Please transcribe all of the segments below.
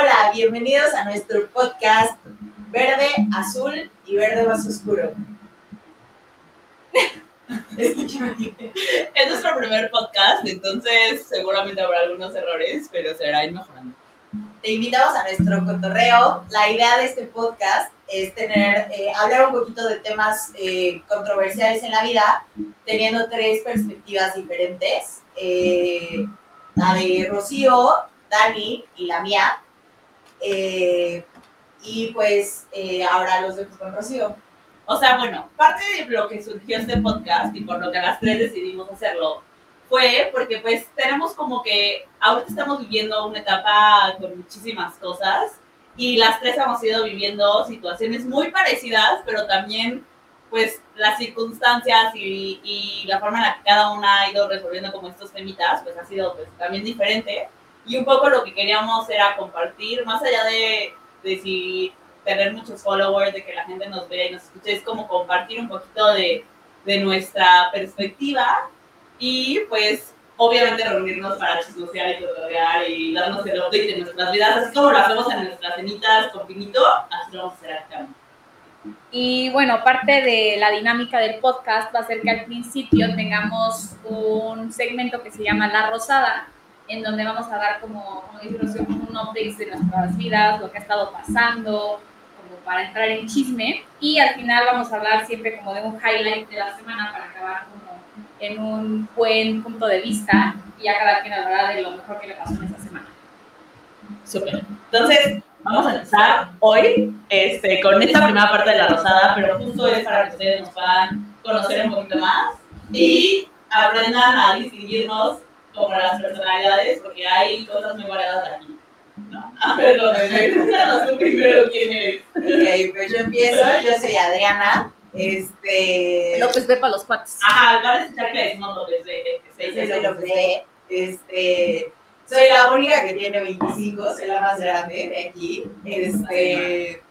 Hola, bienvenidos a nuestro podcast Verde, Azul y Verde más Oscuro. Es nuestro primer podcast, entonces seguramente habrá algunos errores, pero se irá ir mejorando. Te invitamos a nuestro cotorreo. La idea de este podcast es tener, eh, hablar un poquito de temas eh, controversiales en la vida, teniendo tres perspectivas diferentes. Eh, la de Rocío, Dani y la mía. Eh, y pues eh, ahora los dejo con Rocío. O sea, bueno, parte de lo que surgió este podcast y por lo que a las tres decidimos hacerlo fue porque pues tenemos como que ahorita estamos viviendo una etapa con muchísimas cosas y las tres hemos ido viviendo situaciones muy parecidas, pero también pues las circunstancias y, y la forma en la que cada una ha ido resolviendo como estos temitas, pues ha sido pues también diferente. Y un poco lo que queríamos era compartir, más allá de, de si tener muchos followers, de que la gente nos vea y nos escuche, es como compartir un poquito de, de nuestra perspectiva y pues obviamente reunirnos para chismosear y tutorial y darnos el update de nuestras vidas, así como lo hacemos en nuestras cenitas con pinito, así lo vamos a hacer acá. Y bueno, parte de la dinámica del podcast va a ser que al principio tengamos un segmento que se llama La Rosada, en donde vamos a dar como, como dice Rocío, un update de nuestras vidas, lo que ha estado pasando, como para entrar en chisme. Y al final vamos a hablar siempre como de un highlight de la semana para acabar como en un buen punto de vista y ya cada quien hablará de lo mejor que le pasó en esa semana. Súper. Entonces, vamos a empezar hoy este, con esta primera parte de la rosada, pero justo es para que ustedes nos puedan conocer un poquito más y aprendan a distinguirnos como las personalidades, porque hay cosas muy variadas aquí. ¿no? A ver, lo de cuéntanos tú primero quién eres. Ok, pues yo empiezo. Yo soy Adriana. Este. López ve para los cuates. Ajá, vale escuchar que le decimos López soy López López B. Este. Soy la única que tiene 25, soy la más grande de aquí. Este.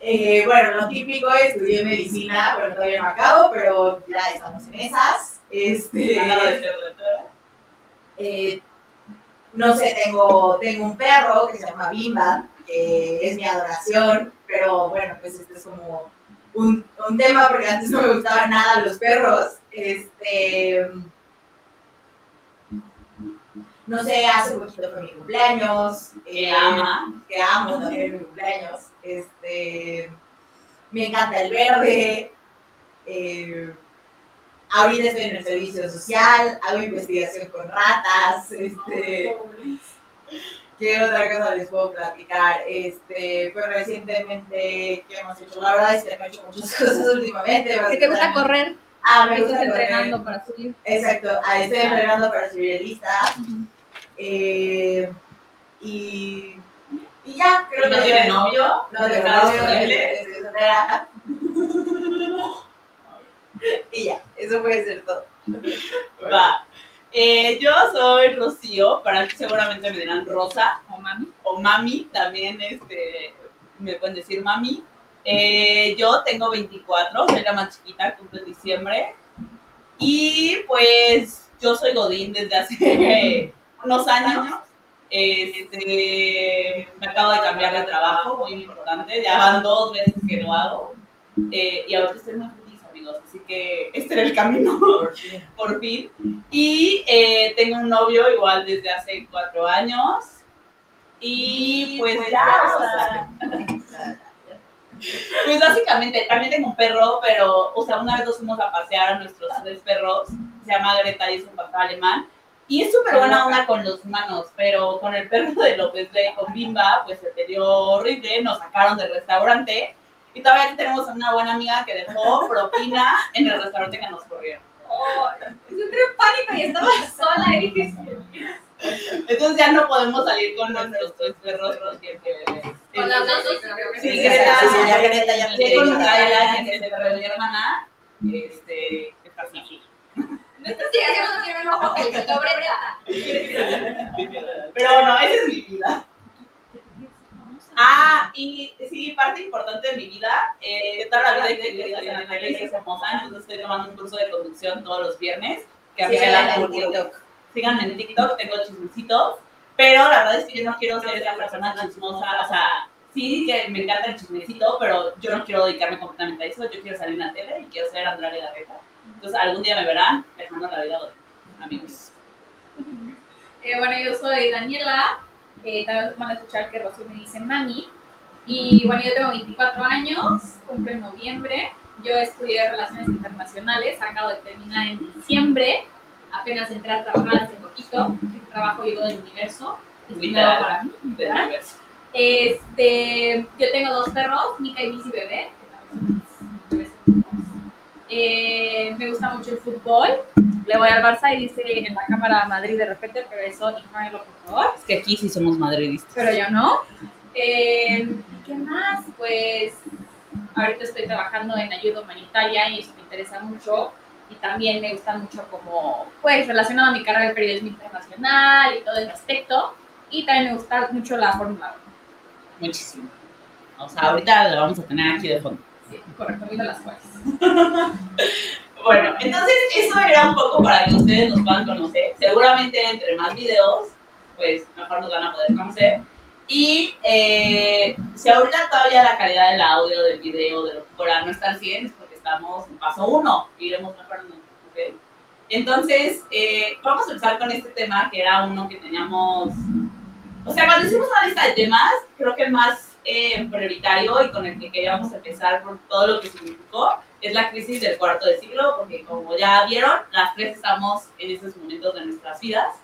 eh, bueno, lo típico, estudié medicina, pero todavía no acabo, pero ya estamos en esas. Este. Acaba de ser doctora. Eh, no sé, tengo, tengo un perro que se llama Bimba, que es mi adoración, pero bueno, pues este es como un, un tema porque antes no me gustaban nada los perros. Este, no sé, hace poquito fue mi cumpleaños. Que eh, ama. Que amo también mi cumpleaños. Este, me encanta el verde. eh, ahorita estoy en el servicio social, hago investigación con ratas. Este, ¿Qué otra cosa les puedo platicar? Este, pues recientemente, ¿qué hemos hecho? La verdad es que no he hecho muchas cosas últimamente. ¿Qué te gusta correr? Ah, me gusta correr. entrenando para subir. Exacto, ah, estoy entrenando para subir el lista. Eh, y, y ya, creo ¿No que tiene novio? No tengo ¿Está novio, soltera. Y ya, eso puede ser todo. Va. Eh, yo soy Rocío, para ti seguramente me dirán Rosa O mami. o Mami, también este, me pueden decir Mami. Eh, yo tengo 24, soy la más chiquita, cumple en diciembre. Y pues yo soy Godín desde hace unos años. Este, me acabo de cambiar de trabajo, muy importante. Ya van dos veces que lo hago. Eh, y ahora estoy muy Así que este era el camino, por fin. Y eh, tengo un novio igual desde hace cuatro años. Y pues ya, o sea, pues básicamente, también tengo un perro, pero, o sea, una vez nos fuimos a pasear a nuestros tres perros, se llama Greta y es un pastor alemán, y es súper buena onda con los humanos, pero con el perro de López de con Bimba, pues se te dio horrible, nos sacaron del restaurante, y todavía tenemos a una buena amiga que dejó propina en el restaurante que nos corrieron. Entré en pánico y estaba sola y dije, Entonces ya no podemos salir con nuestros tres perros porque Con las dos, Sí, Greta, sí, ya Greta ya no con. Micaela, que el mi hermana, este, está así. Tiene un ojo que el Pero bueno, esa es mi vida. Ah, y sí, parte importante de mi vida, eh, toda la vida he querido estar en la hermosa, entonces estoy tomando un curso de conducción todos los viernes, que a mí me mucho. TikTok. Síganme en TikTok, tengo chismecitos, Pero la verdad es que yo no quiero ser esa persona chismosa, o sea, sí que me encanta el chismecito, pero yo no quiero dedicarme completamente a eso, yo quiero salir en la tele y quiero ser Andrea Legarreta. Entonces algún día me verán dejando la vida de amigos. Eh, bueno, yo soy Daniela, eh, también van a escuchar que Rocío me dice mami. Y bueno, yo tengo 24 años, cumple en noviembre. Yo estudié Relaciones Internacionales, acabo de terminar en diciembre. Apenas entré a trabajar hace poquito. Trabajo llegó del universo. es Literal. nuevo para mí, Del ¿verdad? universo. Este, yo tengo dos perros, Mica y Bici Bebé. que también son. Eh, me gusta mucho el fútbol. Le voy al Barça y dice en la cámara Madrid de repente, pero eso ignórelo por favor. Es que aquí sí somos madridistas. Pero yo no. Eh, ¿Qué más? Pues ahorita estoy trabajando en ayuda humanitaria y eso me interesa mucho. Y también me gusta mucho como, pues, relacionado a mi carrera de periodismo internacional y todo ese aspecto. Y también me gusta mucho la Fórmula 1. Muchísimo. O sea, ahorita lo vamos a tener aquí de fondo. Correcto, mira las cuales. Bueno, entonces eso era un poco para que ustedes nos puedan conocer. Seguramente entre más videos, pues mejor nos van a poder conocer. Y eh, si ahorita todavía la calidad del audio, del video, de lo que fuera no está al 100, es porque estamos en paso 1 y iremos mejorando. ¿ok? Entonces, eh, vamos a empezar con este tema que era uno que teníamos. O sea, cuando hicimos una lista de temas, creo que más eh, prioritario y con el que queríamos empezar por todo lo que significó es la crisis del cuarto de siglo, porque como ya vieron, las tres estamos en esos momentos de nuestras vidas.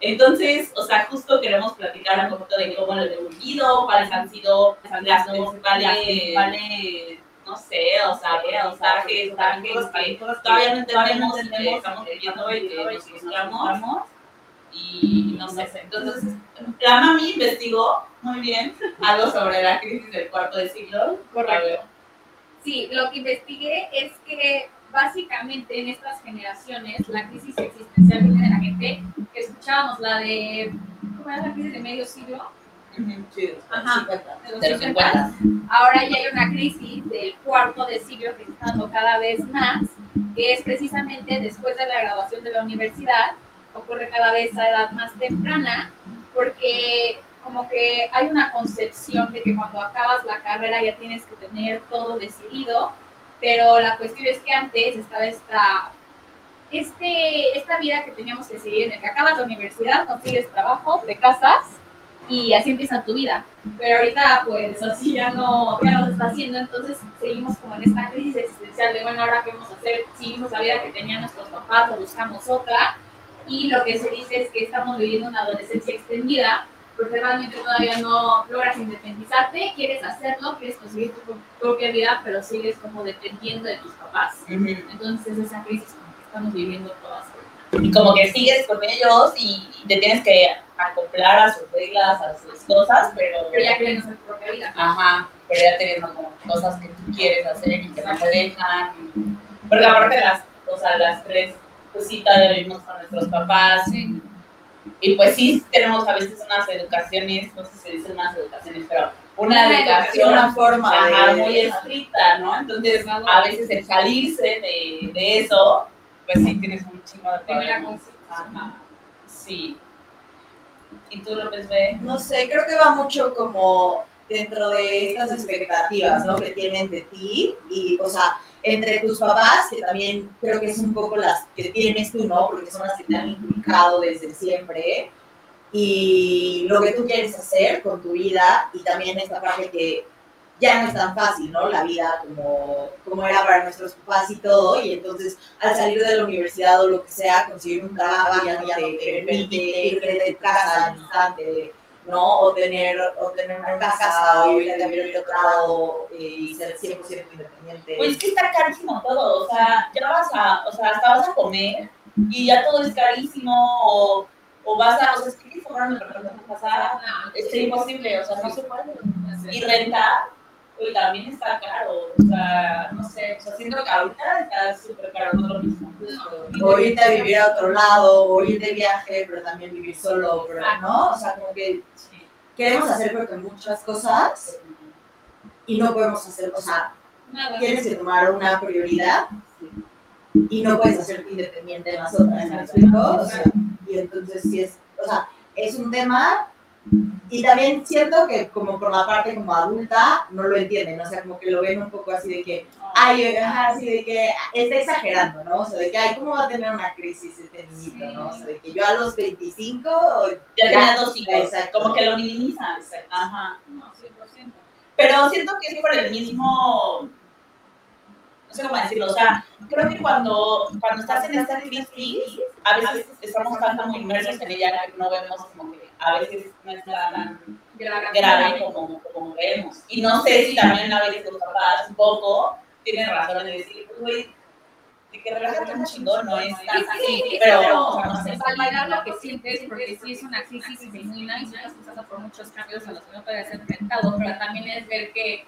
Entonces, o sea, justo queremos platicar un poquito de cómo lo hemos vivido, cuáles han sido las principales, no sé, o sea, aprendizajes, mensajes que todavía no entendemos estamos viviendo y que nos frustramos. Y no sé, entonces, la mami investigó muy bien algo sobre la crisis del cuarto de siglo. Correcto. Sí, lo que investigué es que básicamente en estas generaciones la crisis existencial viene de la gente que escuchábamos la de ¿cómo era la crisis de medio siglo? Sí, Ajá. De los de los 50. Ahora ya hay una crisis del cuarto de siglo que está dando cada vez más, que es precisamente después de la graduación de la universidad, ocurre cada vez a edad más temprana, porque como que hay una concepción de que cuando acabas la carrera ya tienes que tener todo decidido, pero la cuestión es que antes estaba esta, este, esta vida que teníamos que seguir en el que acabas la universidad, consigues trabajo, te casas y así empieza tu vida. Pero ahorita pues así ya no, ya no se está haciendo, entonces seguimos como en esta crisis existencial de bueno, ahora qué vamos a hacer, seguimos la vida que tenían nuestros papás o buscamos otra. Y lo que se dice es que estamos viviendo una adolescencia extendida, porque realmente todavía no logras independizarte, quieres hacerlo, quieres conseguir tu propia vida, pero sigues como dependiendo de tus papás. Entonces esa crisis como que estamos viviendo todas. Y como que sigues con ellos y y te tienes que acoplar a sus reglas, a sus cosas, pero, Pero ya quieren hacer tu propia vida. Ajá, pero ya teniendo como cosas que tú quieres hacer y que no te dejan. Porque aparte las, o sea, las tres, pues sí, todavía vivimos con nuestros papás. Y, y pues sí, tenemos a veces unas educaciones, no sé si se dicen unas educaciones, pero una Una educación Una forma ajá, de- muy estricta, ¿no? Entonces, a veces el salirse de, de eso, pues sí tienes un chingo de problemas. Ajá, sí. ¿Y tú, López, ve? No sé, creo que va mucho como dentro de estas expectativas, ¿no? Que tienen de ti y, o sea, entre tus papás, que también creo que es un poco las que tienes tú, ¿no? Porque son las que te han inculcado desde siempre y lo que tú quieres hacer con tu vida y también esta parte que ya no es tan fácil, ¿no? La vida como, como era para nuestros papás y todo, y entonces al salir de la universidad o lo que sea, conseguir un trabajo ya no te permite de casa al instante, ¿no? O tener, o tener una casa o irte a vivir a otro lado y ser 100% independiente. Pues es que está carísimo todo, o sea, ya vas a, o sea, hasta vas a comer y ya todo es carísimo, o, o vas a, o sea, es que quieres comprar una casa, es imposible, o sea, no se puede. Y rentar, uy, también está caro, o sea, no sé, o sea, siento que ahorita está súper caro, no lo mismo. o irte a vivir a otro lado, o ir de viaje, pero también vivir solo, pero, ¿no? O sea, como que. Queremos hacer creo que muchas cosas y no podemos hacer, o sea, Nada. tienes que tomar una prioridad y no puedes hacerte independiente de las otras, ¿me explico? O sea, y entonces sí es, o sea, es un tema y también siento que como por la parte como adulta no lo entienden, o sea, como que lo ven un poco así de que, ay, así de que está exagerando, ¿no? O sea, de que, ay, ¿cómo va a tener una crisis este niñito, no? O sea, de que yo a los 25 Ya tenía dos hijos, Exacto. como que lo minimizan. Ajá. No, 100%. Pero siento que es por el mismo, no sé cómo decirlo, o sea, creo que cuando, cuando estás en esta crisis, a veces estamos tanto muy inmersos en ella que no vemos como que a veces no es tan Grave. grave como, como vemos. Y no sé si también a veces los papás un poco tienen razón en decir, pues, güey, de que relájate un chingón, no es tan así, es pero, como o sea, no sé. validar lo que sientes, porque sí es una crisis genuina y sí estás pasando por muchos cambios a los que no puedes ser enfrentado, pero también es ver que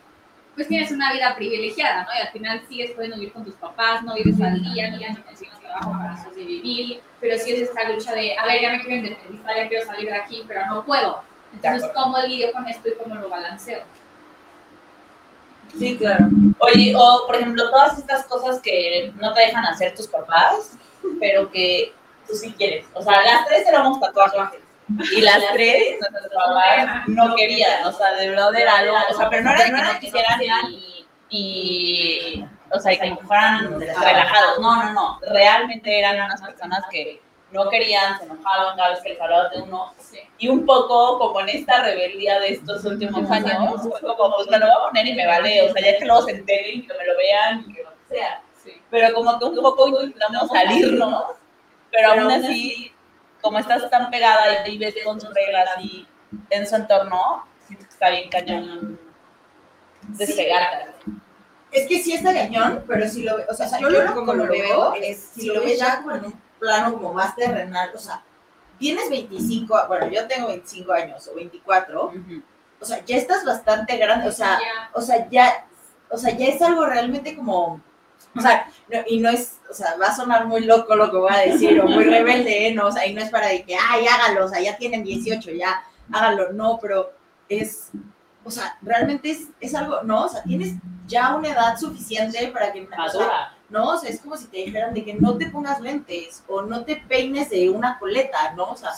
pues tienes una vida privilegiada, ¿no? Y al final sigues pudiendo vivir con tus papás, no vives al día, no no consigues trabajo para sobrevivir, pero sí es esta lucha de, a ver, ya me quiero independizar, ya quiero salir de aquí, pero no puedo. Entonces. ¿cómo lidio con esto y cómo lo balanceo? Sí, claro. Oye, o por ejemplo, todas estas cosas que no te dejan hacer tus papás, pero que tú sí quieres. O sea, las tres éramos tatuajes. Y las tres, nuestros papás no querían. O sea, de verdad era algo. O sea, pero no era que no quisieran y, y o sea, y que fueran relajados. No, no, no. Realmente eran unas personas que no querían, se enojaban cada vez que les hablabas de uno. Y un poco como en esta rebeldía de estos últimos años, fue como, pues me lo voy a poner y me vale. O sea, ya que luego se enteren y que me lo vean y que lo que sea. Pero como que un poco intentamos salirnos, pero aún así, como estás tan pegada y vives con sus reglas y en su entorno, siento que está bien cañón despegarte. Es que sí está cañón, pero si lo ve- o sea, yo lo, como lo veo, es si lo ves ya como en un plano como más terrenal, o sea, tienes 25, bueno, yo tengo 25 años o 24, o sea, ya estás bastante grande, o sea, Ya. o sea, ya, o sea, ya es algo realmente como, o sea, no- y no es, o sea, va a sonar muy loco lo que voy a decir, o muy rebelde, ¿eh? no, o sea, y no es para de que, ay, hágalo, o sea, ya tienen 18, ya, hágalo, no, pero es, o sea, realmente es, es algo, no, o sea, tienes ya una edad suficiente para que, sea, Madura. no, o sea, es como si te dijeran de que no te pongas lentes, o no te peines de una coleta, ¿no? O sea,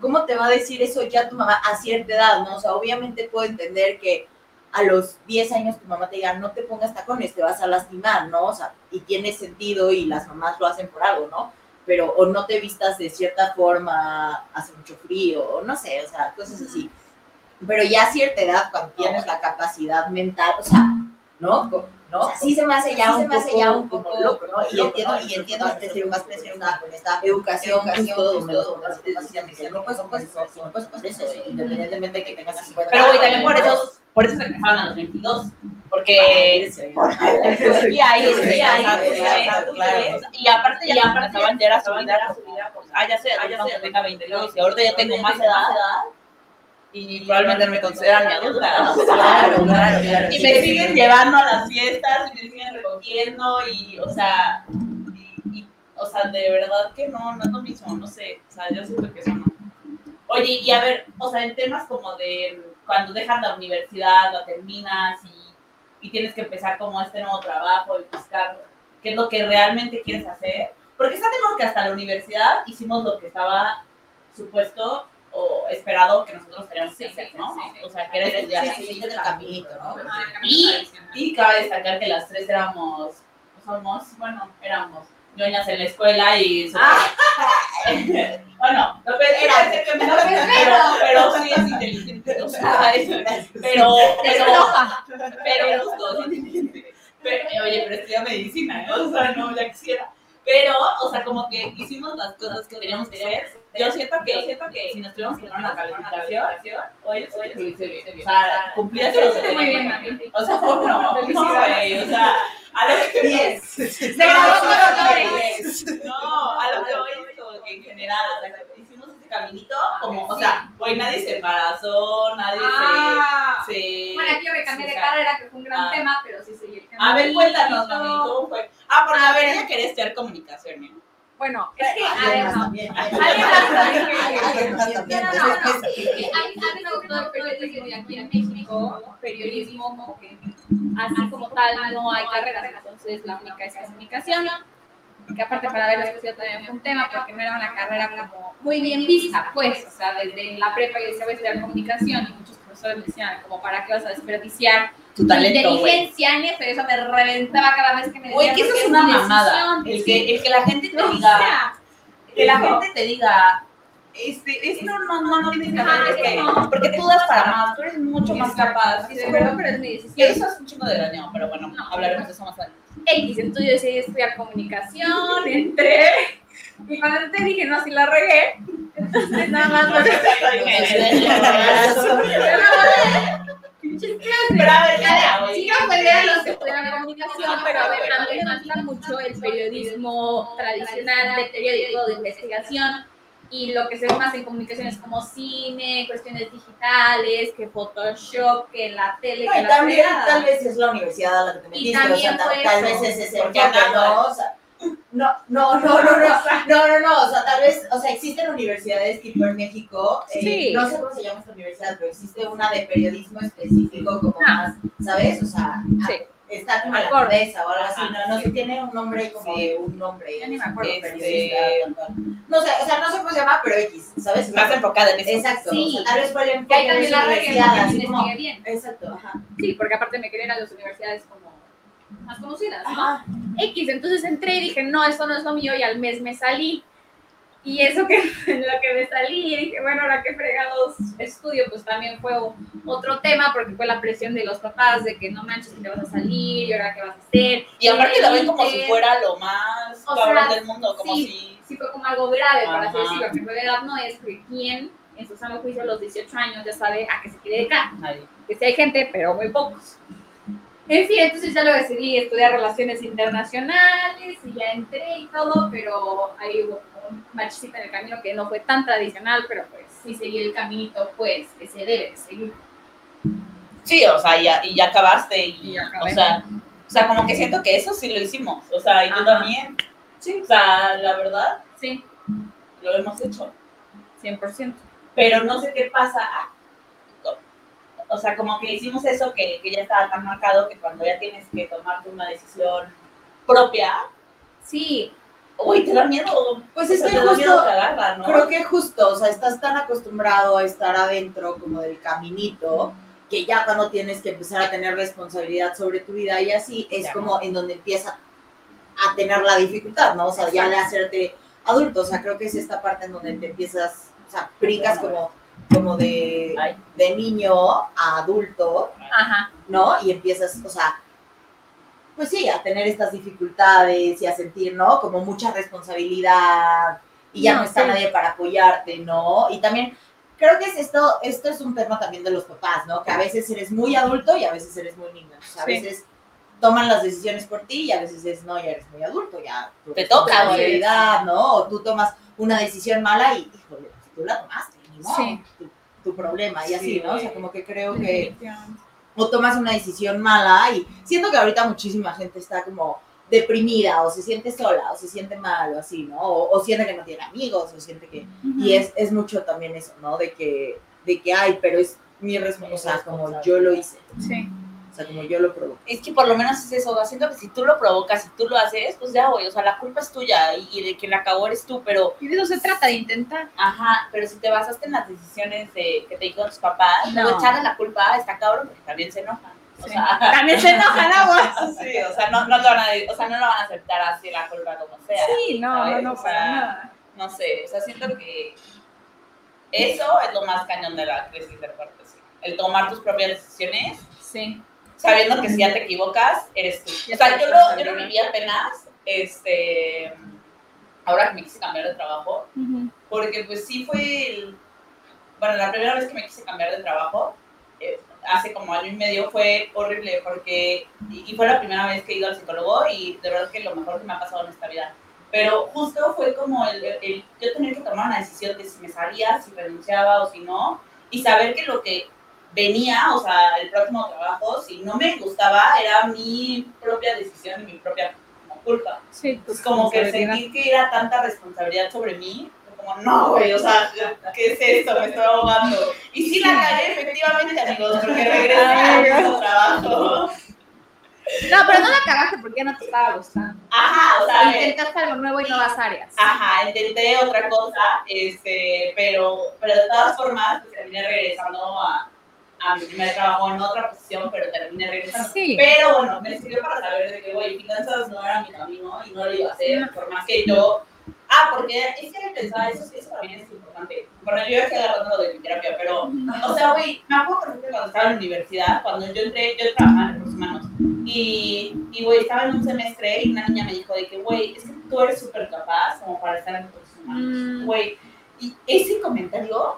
¿cómo te va a decir eso ya tu mamá a cierta edad, no? O sea, obviamente puedo entender que a los 10 años tu mamá te diga, no te pongas tacones, te vas a lastimar, ¿no? O sea, y tiene sentido y las mamás lo hacen por algo, ¿no? Pero, o no te vistas de cierta forma, hace mucho frío, o no sé, o sea, cosas así. Pero ya a cierta edad, cuando tienes la capacidad mental, o sea, ¿no? ¿no? O sea, sí se me hace ya, Sí un, se me hace poco, ya un poco loco, ¿no? Y entiendo, y entiendo más presión con esta educación, puedes, no puedes, no puedes hacer eso, independientemente de que tengas 50 Pero, güey, también por eso, por eso se a los 22. Porque. Y ahí, sí, ahí, claro. Y aparte, ya acaban ya era su vida. pues, Ah, ya sé, ah, ya sé, tenga 22. Y ahorita ya tengo más edad. Y probablemente me consideran mi adulta. ¿no? Claro, claro, claro. Y me siguen llevando a las fiestas, y me siguen recogiendo, y, o sea, y, y, o sea, de verdad que no, no es lo mismo, no sé, o sea, yo siento que eso no. Oye, y a ver, o sea, en temas como de cuando dejas la universidad, la terminas y, y tienes que empezar como este nuevo trabajo y buscar qué es lo que realmente quieres hacer, porque claro que hasta la universidad hicimos lo que estaba supuesto o esperado que nosotros teníamos que hacer, ¿no? O sea, que era estudiar. Del caminito, ¿no? Y, y cabe destacar que las tres éramos, somos, bueno, éramos ñoñas en la escuela y... bueno, no pensé Era- que me pero, pero sí es inteligente, o sea, pero, pero, pero. Pero, oye, pero estudia medicina, ¿no? o sea, no, ya quisiera. Pero, o sea, como que hicimos las cosas que teníamos que hacer. Yo siento que, siento que si nos tuviéramos que dar una calificación, oye, oye, lo hice bien. O sea, cumplí. Muy bien. O sea, no, no, güey, o sea, a lo que Diez. Se graduó con honores. no, a lo que voy es como que en general, o sea, hicimos ese caminito, como, o sea, hoy nadie se embarazó, nadie Ah. se. Bueno, aquí yo me cambié de carrera, que fue un gran ah. tema, pero sí seguí. A ver, cuéntanos, mami, ¿cómo fue? Ah, porque a ver, ella quería estudiar comunicación, ¿no? Bueno, es que además, también. Alguien más también. Alguien más también. No, no, no. Hay, un autor periodismo y aquí en México, periodismo como que así como tal no hay carreras, entonces la única es comunicación. que aparte para ver la sociedad también fue un tema, porque no era una carrera como muy bien vista, pues, o sea, desde la prepa yo decía, voy a estudiar comunicación y muchos profesores me decían, como, ¿para qué vas a desperdiciar Tu talento, inteligencia en eso? Y eso me reventaba cada vez que me decían, que eso es una mamada. El que, el que la gente te O diga, sea, que la no. gente te diga, este, es no, no, no, no tienes que hacer, Ajá, es que, no. porque tú das para más, tú eres mucho más capaz. Sí, de verdad, pero es mi decisión. eso es un chingo de daño, pero bueno, No. hablaremos de eso más adelante. X, entonces yo decidí estudiar comunicación, entré, y cuando entré dije, no, si la regué, entonces nada más lo Pero a ver, ya, güey. Sí, no fue de los que estudian comunicación, pero a ver, a mí me gusta mucho el periodismo tradicional de periódico, de investigación, y lo que se ve más en comunicación es como cine, cuestiones digitales, que Photoshop, que la tele, No, que y la también tal vez es la universidad a la que te Y metiste, o sea, también ta- fue tal eso, vez es ese enfoque. ¿no? O sea, no, no, no, no, no, no, no, no, o sea, tal vez, o sea, existen universidades tipo en México, eh, no sé cómo se llama esta universidad, pero existe una de periodismo específico como ah. más, ¿sabes? O sea, ah, está como la cabeza o algo así, ah, no, no se tiene un nombre como un nombre. Este, periodista, No sé, o sea, no sé cómo se llama, pero X, ¿sabes? Más enfocada en eso. Exacto, tal vez fue el enfoque la universidad, así como... Bien. Exacto, ajá. Sí, porque aparte me querían a las universidades como más conocidas, ¿no? Ajá. X, entonces entré y dije, no, esto no es lo mío, y al mes me salí. Y eso que lo que me salí, dije, bueno, ahora que fregados estudio, pues también fue otro tema, porque fue la presión de los papás de que no manches que te vas a salir, y ahora qué vas a hacer. Y aparte lo ven como si Elite. fuera lo más O cabrón sea, del mundo, como sí. si... Sí fue como algo grave, para así decirlo, que en realidad no es, porque quién en su sano juicio a los 18 años ya sabe a qué se quiere dedicar. Nadie. que sí hay gente, pero muy pocos. En fin, entonces ya lo decidí estudiar relaciones internacionales y ya entré y todo, pero ahí hubo un machista en el camino que no fue tan tradicional, pero pues sí seguí el caminito pues que se debe de seguir. Sí, o sea, ya, y ya acabaste y, o sea, o sea, como que siento que eso sí lo hicimos, o sea, y tú también. Sí. O sea, la verdad, Sí, lo hemos hecho. 100%. Pero no sé qué pasa. O sea, como que hicimos eso que, que ya estaba tan marcado que cuando ya tienes que tomarte una decisión propia, Sí, uy, te da miedo. Pues es que te da miedo justo, cagarla, ¿no? creo que justo, o sea, estás tan acostumbrado a estar adentro como del caminito, que ya cuando tienes que empezar a tener responsabilidad sobre tu vida y así, es como en donde empieza a tener la dificultad, ¿no? O sea, ya de hacerte adulto, o sea, creo que es esta parte en donde te empiezas, o sea, brincas como, como de, de niño a adulto, ajá. ¿no? Y empiezas, o sea, pues sí, a tener estas dificultades y a sentir, ¿no? Como mucha responsabilidad y ya no, No, está sí. nadie para apoyarte, ¿no? Y también creo que es esto, esto es un tema también de los papás, ¿no? Que a veces eres muy adulto y a veces eres muy niño. O sea, a Sí. veces toman las decisiones por ti y a veces es, no, ya eres muy adulto, ya Te toca, ¿no? O tú tomas una decisión mala y, híjole, tú la tomaste, Sí. tu, tu problema y así, Sí, ¿no? O sea, como que creo que o tomas una decisión mala y siento que ahorita muchísima gente está como deprimida o se siente sola o se siente mal o así, ¿no? O, o siente que no tiene amigos o siente que... Y es, es mucho también eso, ¿no? De que, de que hay, pero es mi responsabilidad, como yo lo hice, Sí. O sea, como yo lo provoqué. Es que por lo menos es eso, siento que si tú lo provocas, si tú lo haces, pues ya, güey, o sea, la culpa es tuya y, y de quien la cagó eres tú, pero, Y de eso se trata, de intentar. ajá, pero si te basaste en las decisiones de, que te dijeron tus papás, No. no echarle la culpa está cabrón porque también se enojan. O Sí. sea, También se enojan aguas. sí, o sea, no, no, te van a, o sea, no lo van a aceptar así la culpa como sea. Sí, no, no, ¿sabes? no, O sea, para nada. No sé, o sea, siento que eso es lo más cañón de la crisis de parte, sí. El tomar tus propias decisiones Sí. Sabiendo que si ya te equivocas, eres tú. O sea, yo lo, yo lo viví apenas, este, ahora que me quise cambiar de trabajo, porque pues sí fue el, bueno, la primera vez que me quise cambiar de trabajo, eh, hace como año y medio, fue horrible, porque, y, y fue la primera vez que he ido al psicólogo, y de verdad que lo mejor que me ha pasado en esta vida. Pero justo fue como el, el yo tener que tomar una decisión de si me salía, si renunciaba o si no, y saber que lo que venía, o sea, el próximo trabajo, si no me gustaba, era mi propia decisión y mi propia culpa. Sí, Pues como que sentir que era tanta responsabilidad sobre mí, como, no, güey, o sea, ¿qué es esto? Me estoy ahogando. Y sí la cagué, efectivamente, amigos, porque regresé al mismo trabajo. No, pero no la acabaste porque ya no te estaba gustando. Ajá, o sea, Intentaste algo nuevo y nuevas áreas. Ajá, intenté otra cosa, este, pero, pero de todas formas, pues, terminé regresando a, a mi primer trabajo en otra posición, pero terminé regresando. Sí. Pero bueno, me sirvió para saber de que, güey, finanzas no era mi camino y no lo iba a hacer, por más que yo... Ah, porque es que pensaba, eso, eso también es importante. Bueno, yo ya estoy agarrando lo de mi terapia, pero, o sea, güey, me acuerdo perfecto cuando estaba en la universidad, cuando yo entré, yo trabajaba en recursos humanos, y, y, güey, estaba en un semestre y una niña me dijo de que, güey, es que tú eres súper capaz como para estar en recursos humanos, Mm. güey. Y ese comentario,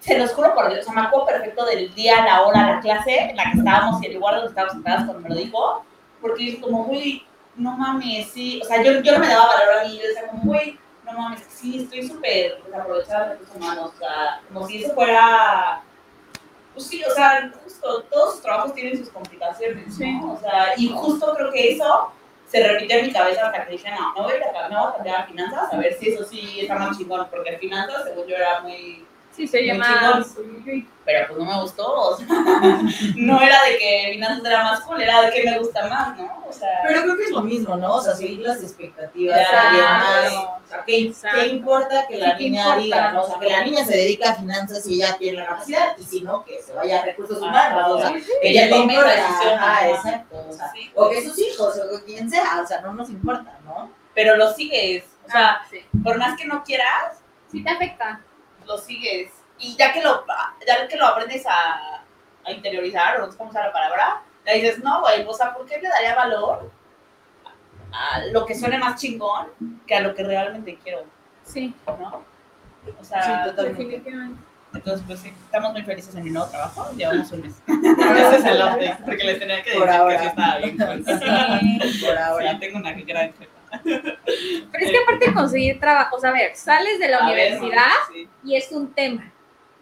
se los juro por Dios, o sea, me acuerdo perfecto del día, la hora, la clase en la que estábamos y el lugar donde estábamos sentadas cuando me lo dijo, porque es como, güey, no mames, sí, o sea, yo, yo no me daba valor a mí, yo decía como, güey, no mames, sí, estoy súper desaprovechada de recursos humanos, o sea, como si eso fuera, pues sí, o sea, justo, todos sus trabajos tienen sus complicaciones, Sí. ¿no? O sea, y justo creo que eso se repitió en mi cabeza hasta que dije, no, no voy a, me voy a cambiar a finanzas, a ver si eso sí está más chingón, porque finanzas, según yo, era muy Sí, se llama. pero pues no me gustó, o sea, no era de que finanzas era más cool, era de que me gusta más, ¿no? O sea, Pero creo que es lo mismo, ¿no? O sea, seguir las expectativas claro. O sea, ¿qué, qué importa que la ¿Qué niña importa? diga, ¿no? O sea, que la niña se dedica a finanzas y ella tiene la capacidad, y si no, que se vaya a recursos humanos, o sea, que ella tome esa decisión, ¿no? exacto. O sea, Sí. o que sus hijos, o quien sea, o sea, no nos importa, ¿no? pero lo sigues, o sea, Ah, sí. por más que no quieras, Sí te afecta. Lo sigues. Y ya que lo, ya que lo aprendes a, a interiorizar, o no sé cómo usar la palabra, le dices, no, güey, o sea, ¿por qué le daría valor a lo que suene más chingón que a lo que realmente quiero, Sí, ¿no? O sea, Sí, totalmente. definitivamente. entonces, pues sí, estamos muy felices en mi nuevo trabajo, llevamos un mes. Ese es el update, porque les tenía que decir que sí estaba bien. Por ahora. Sí, tengo una gran jefa. Pero es que aparte de conseguir trabajo, o sea, a ver, sales de la A ver, universidad ¿no? Sí. y es un tema.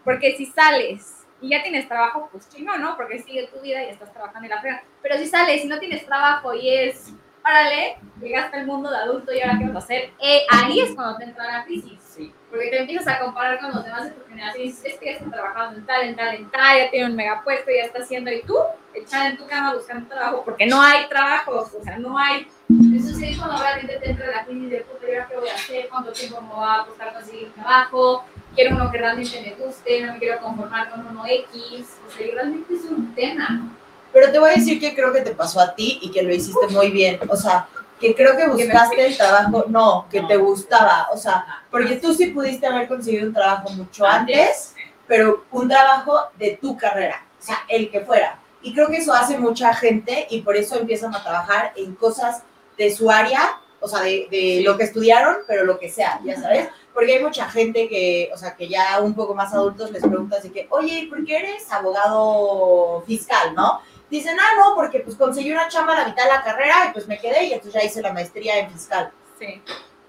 Porque si sales y ya tienes trabajo, pues chingón, ¿no? Porque sigue tu vida y estás trabajando en la frega. Pero si sales y no tienes trabajo y es, órale, llegaste al mundo de adulto y ahora qué vas a hacer, eh, ahí es cuando te entra la crisis. Sí. Porque te empiezas a comparar con los demás de tu generación y dices, es que ya está trabajando en tal, en tal, en tal, ya tiene un megapuesto, ya está haciendo, y tú, echada en tu cama buscando trabajo, porque no hay trabajos, o sea, no hay. Entonces es cuando realmente te entra la crisis de, puta, ¿y ahora qué voy a hacer? ¿Cuánto tiempo me va a costar conseguir trabajo? Quiero uno que realmente me guste, no me quiero conformar con uno X, o sea, y realmente es un tema. Pero te voy a decir que creo que te pasó a ti y que lo hiciste muy bien. O sea, que creo que buscaste el trabajo, no, que te gustaba. O sea, porque tú sí pudiste haber conseguido un trabajo mucho antes, pero un trabajo de tu carrera, o sea, el que fuera. Y creo que eso hace mucha gente y por eso empiezan a trabajar en cosas de su área, o sea, de, de lo que estudiaron, pero lo que sea, ya sabes. Porque hay mucha gente que, o sea, que ya un poco más adultos les preguntas así que, oye, ¿por qué eres abogado fiscal, no? Dicen, ah, no, porque pues conseguí una chamba a la mitad de la carrera y pues me quedé y entonces ya hice la maestría en fiscal. Sí.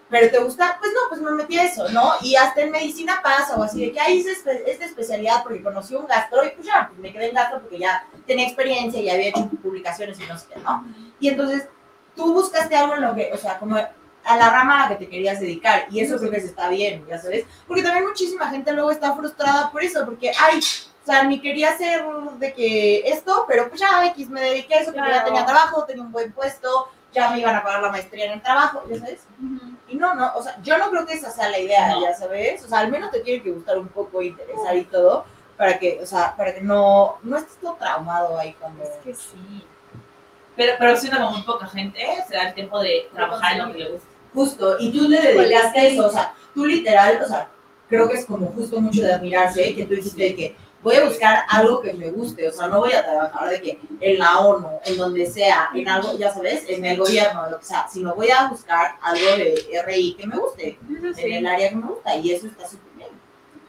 ¿Pero te gusta? Pues no, pues me metí a eso, ¿no? Y hasta en medicina pasa, o así de que, ahí hice esta especialidad porque conocí un gastro y pues ya, pues me quedé en gastro porque ya tenía experiencia y había hecho publicaciones y no sé qué, ¿no? Y entonces tú buscaste algo en lo que, o sea, como a la rama a la que te querías dedicar y eso creo que se está bien, ya sabes, porque también muchísima gente luego está frustrada por eso, porque, ay, o sea, ni quería hacer de que esto, pero pues ya, X, me dediqué a eso, porque ya tenía trabajo, tenía un buen puesto, ya me iban a pagar la maestría en el trabajo, ya sabes. Y no, no, o sea, yo no creo que esa sea la idea, No. ya sabes. O sea, al menos te tiene que gustar un poco, interesar y todo, para que, o sea, para que no, no estés todo traumado ahí cuando... Es que sí. Pero, pero siendo como muy poca gente, se da el tiempo de trabajar en lo que le gusta. Justo, y tú le dedicaste eso, o sea, tú literal, o sea, creo que es como justo mucho de admirarse, que tú dijiste que voy a buscar algo que me guste, o sea, no voy a trabajar de que en la ONU, en donde sea, en algo, ya sabes, en el gobierno, lo que sea, sino voy a buscar algo de RI que me guste, en el área que me gusta, y eso está súper bien.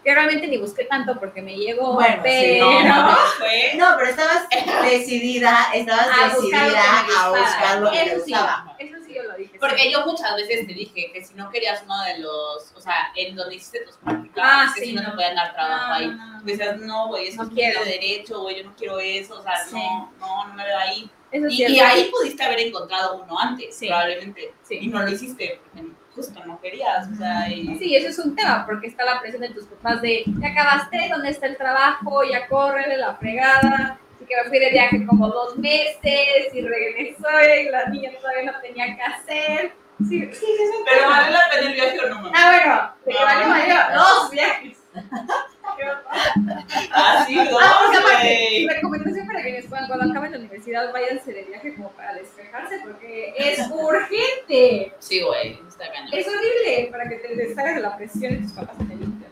Que realmente ni busqué tanto porque me llegó, Bueno, sí, pero... No, no, fue. No, pero estabas decidida, estabas A decidida a buscar lo que te Eso sí, gustaba. eso sí yo lo dije. Porque sí. yo muchas veces te dije que si no querías uno de los, o sea, en donde hiciste tus prácticas, Ah, que sí, si no, no. te podían dar trabajo No, ahí. no. Tú decías, no, güey, eso No quiero. de derecho, güey, yo no quiero eso, o sea, Sí. no, no, no me veo ahí. Eso Y, ahí pudiste haber encontrado uno antes, probablemente. Y no lo hiciste, porque justo no querías, o sea, y... Sí, eso es un tema, porque está la presión de tus papás de, ya acabaste, ¿dónde está el trabajo? Ya córrele la fregada. Y que me fui de viaje como dos meses y regresé y la niña todavía no tenía que hacer. Sí, Pero vale la pena el viaje o no, mamá. Ah, bueno, de que valió, valió, dos viajes. Ah, sí, Ah, dos, aparte, güey. recomendación para quienes puedan, cuando acaben la universidad, váyanse de viaje como para despejarse, porque es urgente. Sí, güey, está cañón. Es horrible para que te deshagas de la presión de tus papás en el Inter.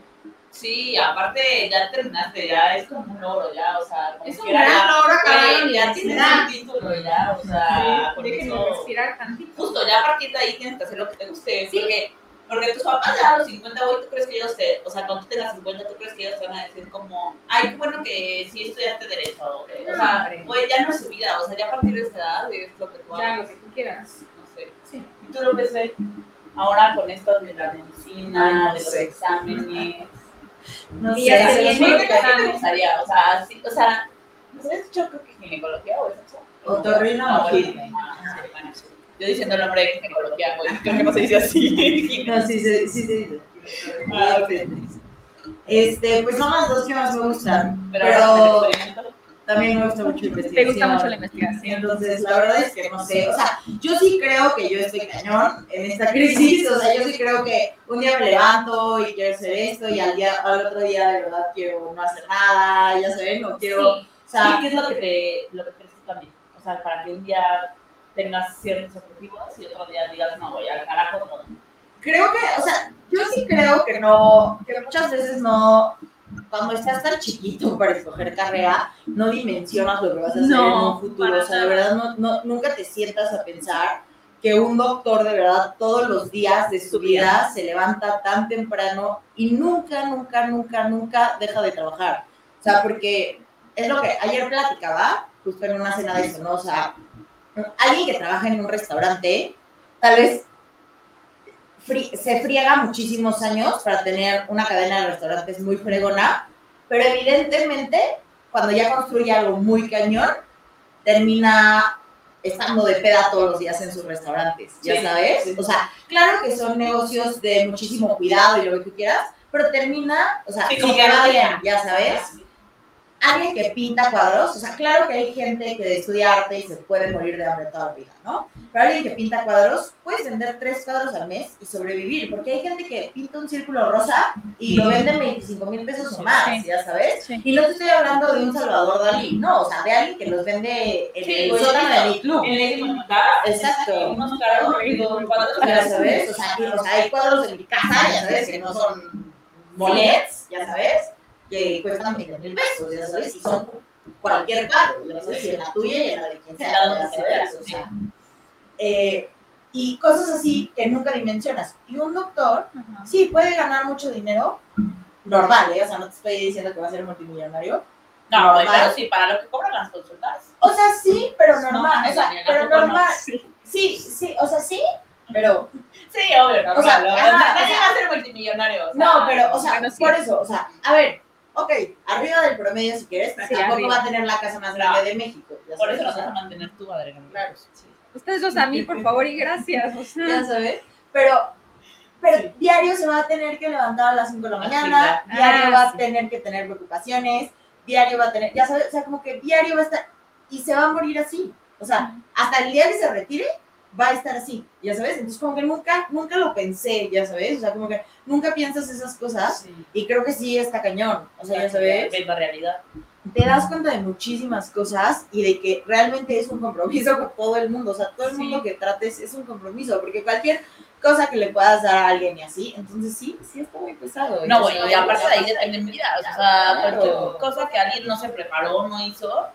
Sí, aparte ya terminaste, ya es como un logro, ya, o sea, como Es un gran ya, la güey, ya tienes un título, ya, o sea, Déjenme eso, respirar tantito. justo, ya a partir de ahí tienes que hacer lo que te guste, Sí. porque, porque tus papás ya a los 50, güey, ¿tú crees que ellos te, o sea, cuando tú tengas 50, ¿tú crees que ellos te van a decir como, ay, qué bueno que sí estudiaste Derecho, o No, sea, hombre. güey, ya no es su vida, o sea, ya a partir de esta edad es lo que tú Ya, hagas, lo que tú quieras. no sé. Sí. ¿Y tú lo ves eh? ahora con esto de la medicina, no de los sé. exámenes? No Y sé, ya se los ¿Por juro que- te gustaría? O sea, sí, o sea, ¿nos habías dicho creo que ginecología o es eso? Otorrino o gine. Yo diciendo el nombre de ginecología, güey, creo que no se dice así. No, sí, sí, sí, sí. Ah, ok. Este, pues son las dos que más me gustan, Pero, pero también me gusta mucho la Te investigación. gusta mucho la investigación. Entonces, la verdad es que no sé, o sea, yo sí creo que yo estoy cañón en esta crisis, o sea, yo sí creo que un día me levanto y quiero hacer esto y al, día, al otro día de verdad quiero no hacer nada, ya saben, no quiero, Sí. o sea, ¿Y qué es lo que te, lo que tú también? O sea, para que un día tengas ciertos objetivos y otro día digas, no, voy al carajo todo. creo que, o sea, yo sí creo que no, que muchas veces no, cuando estás tan chiquito para escoger carrera, no dimensionas lo que vas a hacer No, en un futuro, o sea, de verdad no, no, nunca te sientas a pensar que un doctor de verdad todos los días de su vida se levanta tan temprano y nunca, nunca, nunca, nunca deja de trabajar. O sea, porque es lo que ayer platicaba, justo en una cena de eso, ¿no? O sea, alguien que trabaja en un restaurante, tal vez se friega muchísimos años para tener una cadena de restaurantes muy fregona, pero evidentemente cuando ya construye algo muy cañón, termina estando de peda todos los días en sus restaurantes, ya Sí, sabes. sí. O sea, claro que son negocios de muchísimo cuidado y lo que tú quieras, pero termina, o sea, Sí, como que bien, ya sabes alguien que pinta cuadros, o sea, claro que hay gente que estudia arte y se puede morir de hambre toda la vida, ¿no? Pero alguien que pinta cuadros, puedes vender tres cuadros al mes y sobrevivir, porque hay gente que pinta un círculo rosa y lo vende en 25 mil pesos o más, Sí. ya sabes. Sí. Y no te estoy hablando de un Salvador Dalí, no, o sea, de alguien que los vende en Sí, el sótano de mi club. En Exacto. unos caros, cuadros, Ya sabes, o sea, o sea, hay cuadros en mi casa, ya sabes, que no son molets, ya sabes, que cuestan 20 mil pesos, ya sabes, y son cualquier cuadro, ya sabes, y en la tuya y en la de quien sea, ya sabes, o sea, eh, y cosas así que nunca dimensionas. Y un doctor, Ajá. sí, puede ganar mucho dinero, normal, ¿eh? O sea, no te estoy diciendo que va a ser multimillonario. No, güey, Normal. pero sí, para lo que cobran las consultas. O sea, sí, pero No, normal, no, o sea, pero no. normal. Sí, sí, o sea, sí, pero Sí, obvio, normal. O sea, ¿no? ajá, Nadie o sea- va a ser multimillonario. o sea, No, pero, o sea, bueno, sí. por eso, o sea, a ver, ok, arriba del promedio si quieres, pero Sí, tampoco arriba. va a tener la casa más grande de México. Por eso sea, vas a mantener tú, Adriana. Claro. Sí. Ustedes dos a mí, por favor, y gracias. O sea, Ya sabes, pero, pero Sí. diario se va a tener que levantar a las 5 de la Ah, mañana, diario ah, va a tener que tener preocupaciones, diario va a tener, ya sabes, o sea, como que diario va a estar, y se va a morir así. O sea, hasta el día que se retire, va a estar así, ya sabes. Entonces, como que nunca, nunca lo pensé, ya sabes. O sea, como que nunca piensas esas cosas. Sí. Y creo que sí está cañón. O sea, ya sabes. Ves la realidad. Te das cuenta de muchísimas cosas y de que realmente es un compromiso con todo el mundo. O sea, todo el Sí. mundo que trates es un compromiso. Porque cualquier cosa que le puedas dar a alguien y así, entonces sí, sí está muy pesado. No, Y bueno, y aparte de ahí muy dependen vidas. O sea, Claro. cualquier cosa que alguien no se preparó, no hizo,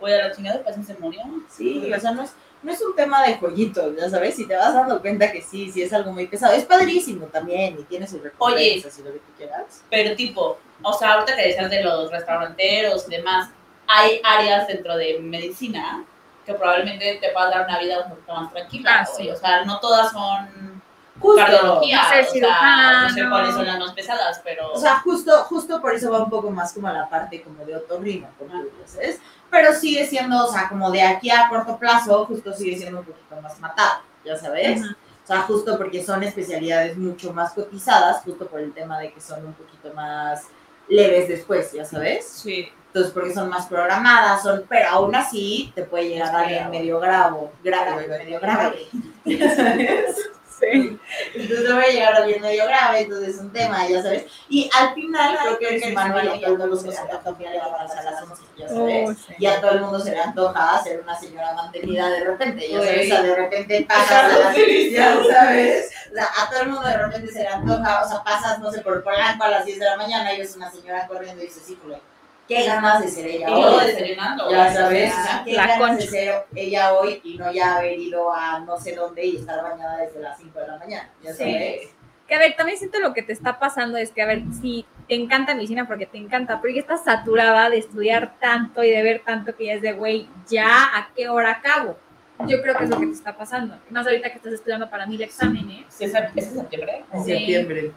pues a la chingada pues se murió. Sí, o sea, no es, no es un tema de joyitos, ya sabes, si te vas dando cuenta que sí, sí es algo muy pesado. Es padrísimo también y tiene sus recompensas y lo que tú quieras. Pero tipo, o sea, ahorita que decías de los restauranteros y demás, hay áreas dentro de medicina que probablemente te puedas dar una vida un poquito más tranquila. Ah, sí. O sea, no todas son Justo. cardiología, Ser o sea, no sé cuáles son las más pesadas, pero... O sea, justo, justo por eso va un poco más como a la parte como de otorrino, como tú dices. Pero sigue siendo, o sea, como de aquí a corto plazo, justo sigue siendo un poquito más matado, ya sabes. O sea, justo porque son especialidades mucho más cotizadas, justo por el tema de que son un poquito más leves después, ya sabes. sí. Entonces, porque son más programadas, son, pero aún así te puede llegar alguien medio grave, grave, medio grave. Sí. Entonces te puede llegar alguien medio grave, entonces es un tema, ya sabes. Y al final creo que el humano y a todo el mundo se le levantarse a las 11, ya sabes. Oh, sí. Y a todo el mundo se le antoja ser una señora mantenida de repente, ya sabes, o sea, de repente pasas a las ya sabes, o sea, a todo el mundo de repente se le antoja, o sea, pasas, no sé, por Polanco a las 10 de la mañana y ves una señora corriendo y dices, híjole, qué ganas de ser ella hoy. desayunando. Ya sabes, qué La ganas de concha. ser ella hoy y no ya haber ido a no sé dónde y estar bañada desde las 5 de la mañana, ya Sí. sabes. Que a ver, también siento lo que te está pasando es que, a ver, si te encanta medicina porque te encanta, pero ya estás saturada de estudiar tanto y de ver tanto que ya es de, güey, ya a qué hora acabo. Yo creo que es lo que te está pasando. Más ahorita que estás estudiando para mil exámenes. ¿Sí ¿Es septiembre? Sí. septiembre.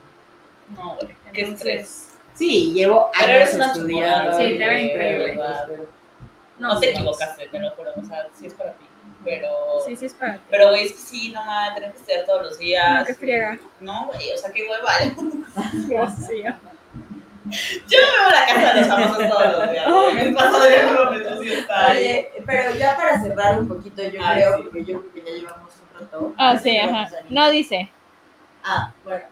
No, güey. Qué estrés. Sí, llevo Pero años eres una estudiando. Sí, te de increíble. verdad. No, No te equivocaste, te lo juro. O sea, sí es para ti. Pero. Sí, sí, es para ti. Pero, güey, es que sí, no mames, tener que estudiar todos los días. No, qué friega. No, güey, o sea, qué hueva. Dios mío. Yo me veo a la casa de los famosos todos los días. güey. Me paso de kilómetros y está ahí. Oye, pero ya para cerrar un poquito, yo Ay, creo, sí. porque yo creo que ya llevamos un rato. Ah, sí, ajá. No dice. Ah, bueno.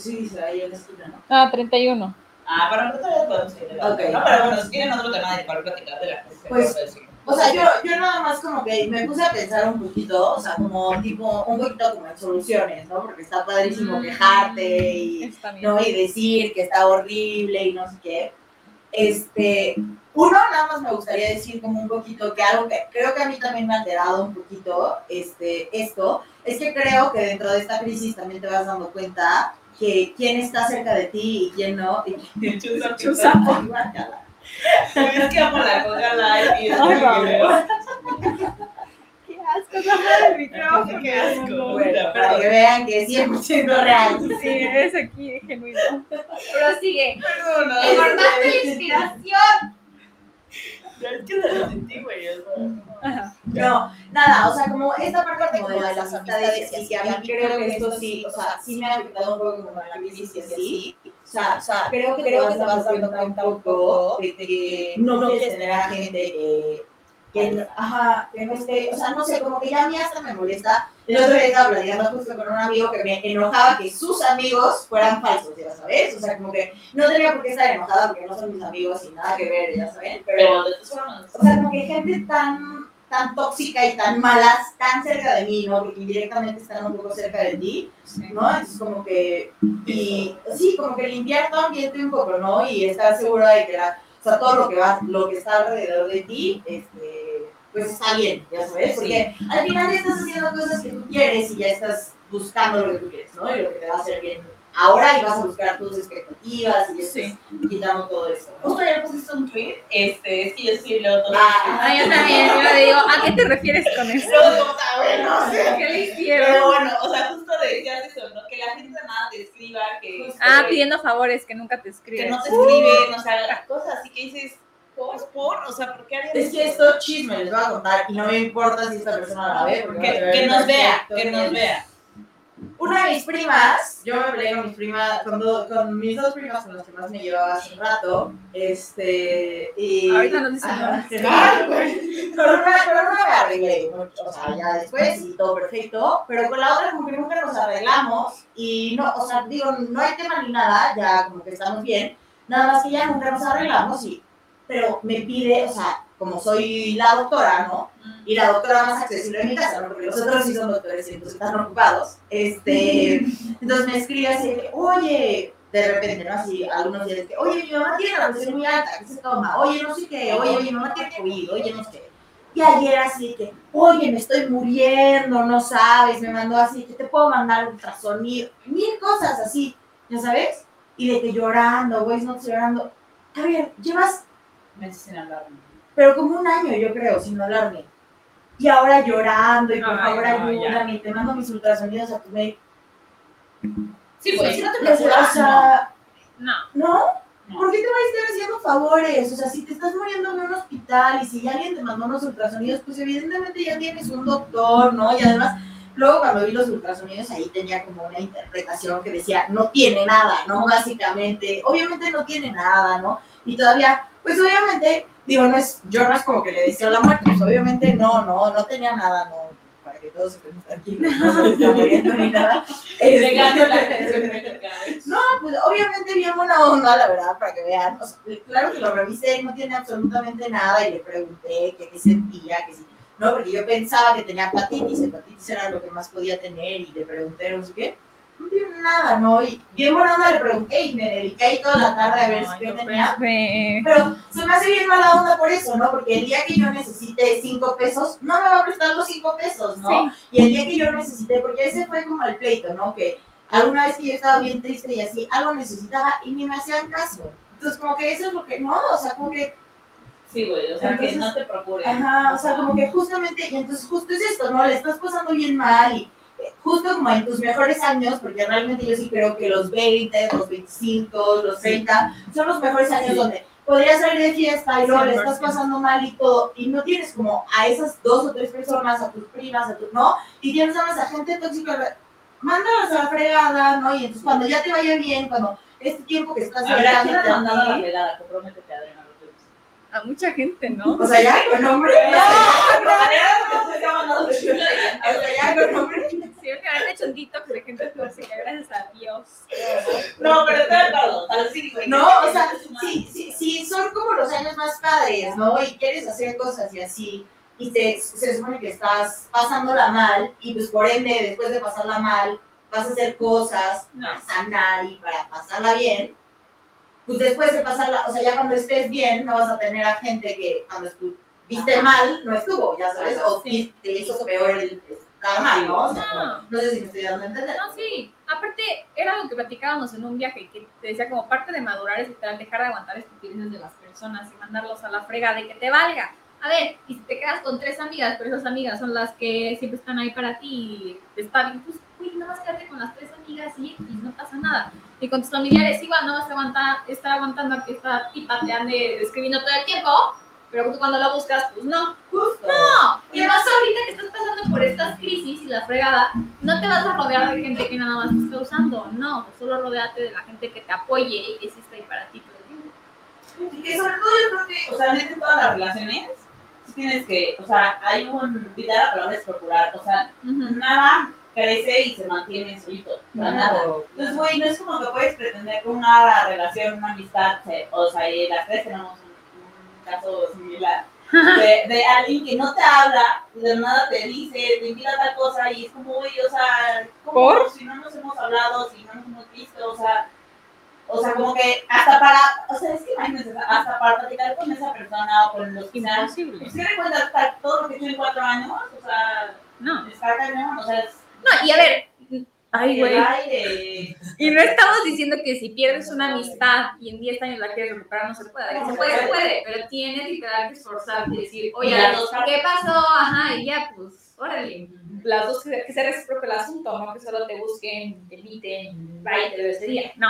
Sí, dice ahí en la esquina, ¿no? Ah, 31. Ah, pero nosotros todavía podemos seguir. de Ok. No, pero bueno, si quieren otro tema de para platicar de la cosa. Pues. O sea, yo, yo nada más como que me puse a pensar un poquito, o sea, como tipo, un poquito como en soluciones, ¿no? Porque está padrísimo Mm. quejarte y. ¿no? y decir que está horrible y no sé qué. Este, uno, nada más me gustaría decir como un poquito que algo que creo que a mí también me ha alterado un poquito este, esto, es que creo que dentro de esta crisis también te vas dando cuenta que quién está cerca de ti y quién no. Y quién Chusa, Chusa. Es que amo la coca live y es Ay. Qué asco, esa el micrófono. Qué asco. Bueno, para que vean que es 100% real. Sí, es aquí genuino. Prosigue. Perdón, Es- Formaste la inspiración. Es que se lo sentí, güey. Ajá. No, nada, o sea, como esta parte como de las amistades y que a mí creo que esto sí, o sea, sí me ha afectado un poco como la crisis y así. O sea, o sea creo que, creo que te vas dando cuenta un poco de que no quieres tener a gente que, que, ajá, que no esté, o sea, no sé, como que ya a mí hasta me molesta. El otro día estaba platicando justo con un amigo que me enojaba que sus amigos fueran falsos, ya sabes, o sea, como que no tenía por qué estar enojada porque no son mis amigos y nada que ver, ya saben, pero Pero o sea, como que gente tan, tan tóxica y tan malas, tan cerca de mí, ¿no? Porque indirectamente están un poco cerca de ti, ¿no? Entonces como que, y sí, como que limpiar tu ambiente un poco, ¿no? Y estar seguro de que la, o sea, todo lo que va, lo que está alrededor de ti, este, pues está bien, ya sabes, porque al final ya estás haciendo cosas que tú quieres y ya estás buscando lo que tú quieres, ¿no? Y lo que te va a hacer bien ahora y vas a buscar tus expectativas y Sí. quitando todo eso, ¿no? Justo ayer pusiste un tweet, este, es que yo sí leo todo. Ah, Ah, yo también. Yo le digo, ¿a qué te refieres con eso? Luego, como, ah, bueno, no sé. ¿Qué le Pero hicieron? bueno, o sea, justo decías eso, ¿no? Que la gente nada te escriba, que, Ah, que- pidiendo favores que nunca te que escriben. no te escriben, o sea, cosas así que dices, ¿cómo es por? O sea, ¿por qué harían Es que esto chisme les voy a contar y no me importa si esta persona la ve. porque Que, que nos vea, que nos vea. Una de mis primas, yo me peleé con mis primas, con, do- con mis dos primas con las que más me llevaba hace un rato, este, y... Ahorita nos dicen Ajá. nada. Con una, con una me arreglé, o sea, ya después y todo perfecto, pero con la otra como que nunca nos arreglamos y no, o sea, digo, no hay tema ni nada, ya como que estamos bien, nada más que ya nunca nos arreglamos y, pero me pide, o sea, como soy la doctora, ¿no? Y la doctora más accesible en mi casa, ¿no? porque los otros sí son doctores y entonces están ocupados. Este, entonces me escribe así oye, de repente, ¿no? Así, algunos días que, oye, mi mamá tiene la presión muy alta, ¿qué se toma? Oye, no sé qué, oye, mi mamá tiene COVID, oye, no sé qué. Y ayer así que, oye, me estoy muriendo, no sabes, me mandó así, que te puedo mandar ultrasonido, mil cosas así, ¿ya sabes? Y de que llorando, güey, no llorando. A ver, llevas Meses sin hablarme. pero como un año yo creo, sin hablarme. Y ahora llorando y por favor ayúdame, y te mando mis ultrasonidos a tu mail. Sí, pues, si no te procuras, o sea, No. ¿no? No. ¿Por qué te va a estar haciendo favores? O sea, si te estás muriendo en un hospital y si alguien te mandó unos ultrasonidos, pues evidentemente ya tienes un doctor, ¿no? Y además, luego cuando vi los ultrasonidos ahí tenía como una interpretación que decía, no tiene nada, ¿no? Básicamente, obviamente no tiene nada, ¿no? Y todavía pues obviamente, digo, no es, yo no es como que le decía la muerte, pues obviamente no, no, no tenía nada, no, para que todos estemos tranquilos, no se está muriendo ni nada. Este, no, pues obviamente bien buena onda, la verdad, para que vean. O sea, claro que lo revisé y no tiene absolutamente nada y le pregunté que qué sentía, que sí. No, porque yo pensaba que tenía hepatitis, hepatitis era lo que más podía tener y le pregunté, no sé qué. No tiene nada, ¿no? Y bien buena onda le pregunté y me dediqué ahí toda la tarde a ver si qué tenía. Pero se me hace bien mala onda por eso, ¿no? Porque el día que yo necesite cinco pesos, no me va a prestar los cinco pesos, ¿no? Sí. Y el día que yo necesité, porque ese fue como el pleito, ¿no? Que alguna vez que yo estaba bien triste y así, algo necesitaba y ni me hacían caso. Entonces, como que eso es lo que, no, o sea, como que, Sí, güey, o sea, que no te procures. ajá, o sea, como que justamente, y entonces justo es esto, ¿no? Le estás pasando bien mal y justo como en tus mejores años, porque realmente yo sí creo que los 20, los 25, los 30 son los mejores años Sí. donde podrías salir de fiesta y luego le estás 100%. pasando mal y todo, y no tienes como a esas dos o tres personas, a tus primas, a tu, ¿no? Y tienes a esa gente tóxica, mándalas a la fregada, ¿no? Y entonces cuando ya te vaya bien, cuando este tiempo que estás A ver, ¿a quién mandado la fregada? Comprométete, Adriana. A mucha gente, ¿no? o sea, ya con nombre, no, Adriana, que te ha mandado de chula y- o sea, ya con nombre. Sí, que haber hecho un detox de gente tóxica, gracias a Dios. No, pero te de acuerdo. O sea, sí, güey. No, o sea, sí, sí, sí, son como los años más padres, ¿no? Y quieres hacer cosas y así, y te, se supone que estás pasándola mal, y pues por ende, después de pasarla mal, vas a hacer cosas para sanar y para pasarla bien. Pues después de pasarla, o sea, ya cuando estés bien, no vas a tener a gente que cuando estuviste mal, no estuvo, ya sabes, o Sí. te hizo peor el estar mal, ¿no? O sea, No. no sé si me estoy dando a entender. No, sí. Aparte, era algo que platicábamos en un viaje, que te decía como parte de madurar es literal dejar de aguantar estupideces de las personas y mandarlos a la frega de que te valga. A ver, y si te quedas con tres amigas, pero esas amigas son las que siempre están ahí para ti y está bien, pues, uy, nada más quédate con las tres amigas y, y no pasa nada. Y con tus familiares igual no vas a aguantar, estar aguantando a que esta tipa te ande escribiendo todo el tiempo, pero tú cuando la buscas, pues no. Justo. No, y además ahorita que estás pasando por estas crisis y la fregada, no te vas a rodear de gente que nada más te está usando, no, solo rodeate de la gente que te apoye y que sí está ahí para ti todo el tiempo. Y que sobre todo yo creo que, o sea, en todas las relaciones, tienes que, o sea, hay un, vida la palabra es procurar, o sea, nada crece y se mantiene solito, o sea, nada. Entonces, güey, no es como que puedes pretender que una relación, una amistad, se- o sea, y las tres tenemos un, un caso similar, de, de alguien que no te habla, de nada te dice, te invita a tal cosa, y es como, güey, o sea, ¿cómo ¿Por? si no nos hemos hablado, si no nos hemos visto, o sea, o sea, como que hasta para, o sea, es que imagínense, hasta para platicar con esa persona o con los que Imposible. pues se cuenta hasta todo lo que he hecho en cuatro años, o sea, No. está cañón, o sea, es No, y a ver, ay, güey. Y no estamos diciendo que si pierdes una amistad y en 10 años la quieres recuperar, no se puede. Se puede, se puede, pero tienes literal que esforzarte y decir, oye, Y las dos ¿qué pasó? Ajá, y ya, pues, órale. Las dos, que, se recíproco el asunto, no que solo te busquen, te inviten, vaya, te ese día. No.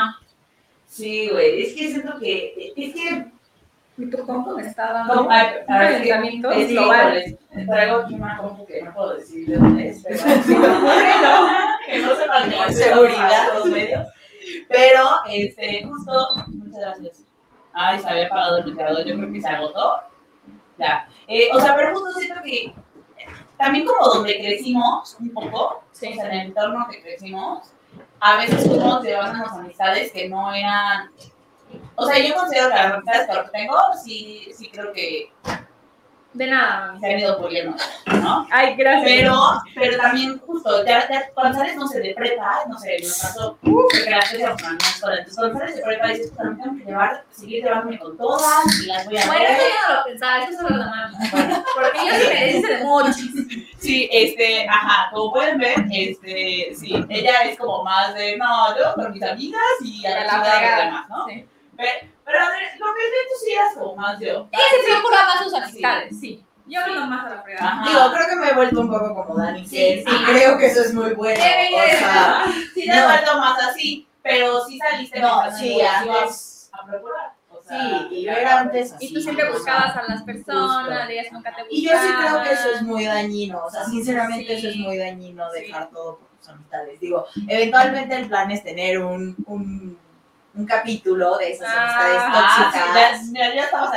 Sí, güey, es que siento que, es que, ¿Y tu compu me está dando un calentamiento es que, global? traigo aquí una compu que no puedo decir de dónde es, pero bueno, que no sepan estoy seguridad. a los medios, pero, este, justo, muchas gracias, ay, se había apagado el ventilador, yo creo que se agotó, ya, eh, o sea, pero justo siento que, también como donde crecimos un poco, Sí. o sea, en el entorno que crecimos, a veces fuimos llevándonos amistades que no eran. O sea, yo considero que las amistades que tengo, sí, sí creo que De nada, mami. se han ido puliendo, ¿no? Ay, gracias. Pero, pero también, justo, ya, ya cuando sales, no sé, de prepa, no sé, tres éramos en la misma escuela, entonces cuando sales de prepa dices, pues, tengo que llevar, seguir llevándome con todas y las voy a Bueno, eso yo no lo pensaba, eso solo la mami. Porque yo sí me dice de muchos. Sí, este, ajá, como pueden ver, este, sí, ella es como más de, no, yo con mis amigas y a la de los demás, ¿no? Sí. Pero, pero lo que tú sí eras como más yo. Ella se procura más sus amistades, sí. Yo no más a la fregada. Digo, creo que me he vuelto un poco como Dani, Sí, sí, sí. creo que eso es muy bueno. O de sea, Sí, te has vuelto más así, pero sí saliste No, sí, antes- a procurar. Sí, y yo era antes así. Y tú siempre buscabas a las personas, ellas nunca te buscaban. Y yo sí creo que eso es muy dañino, o sea, sinceramente Sí. eso es muy dañino Sí. dejar todo por tus amistades. Digo, eventualmente el plan es tener un, un, un capítulo de esas Ah, amistades Ah, tóxicas. ya, estamos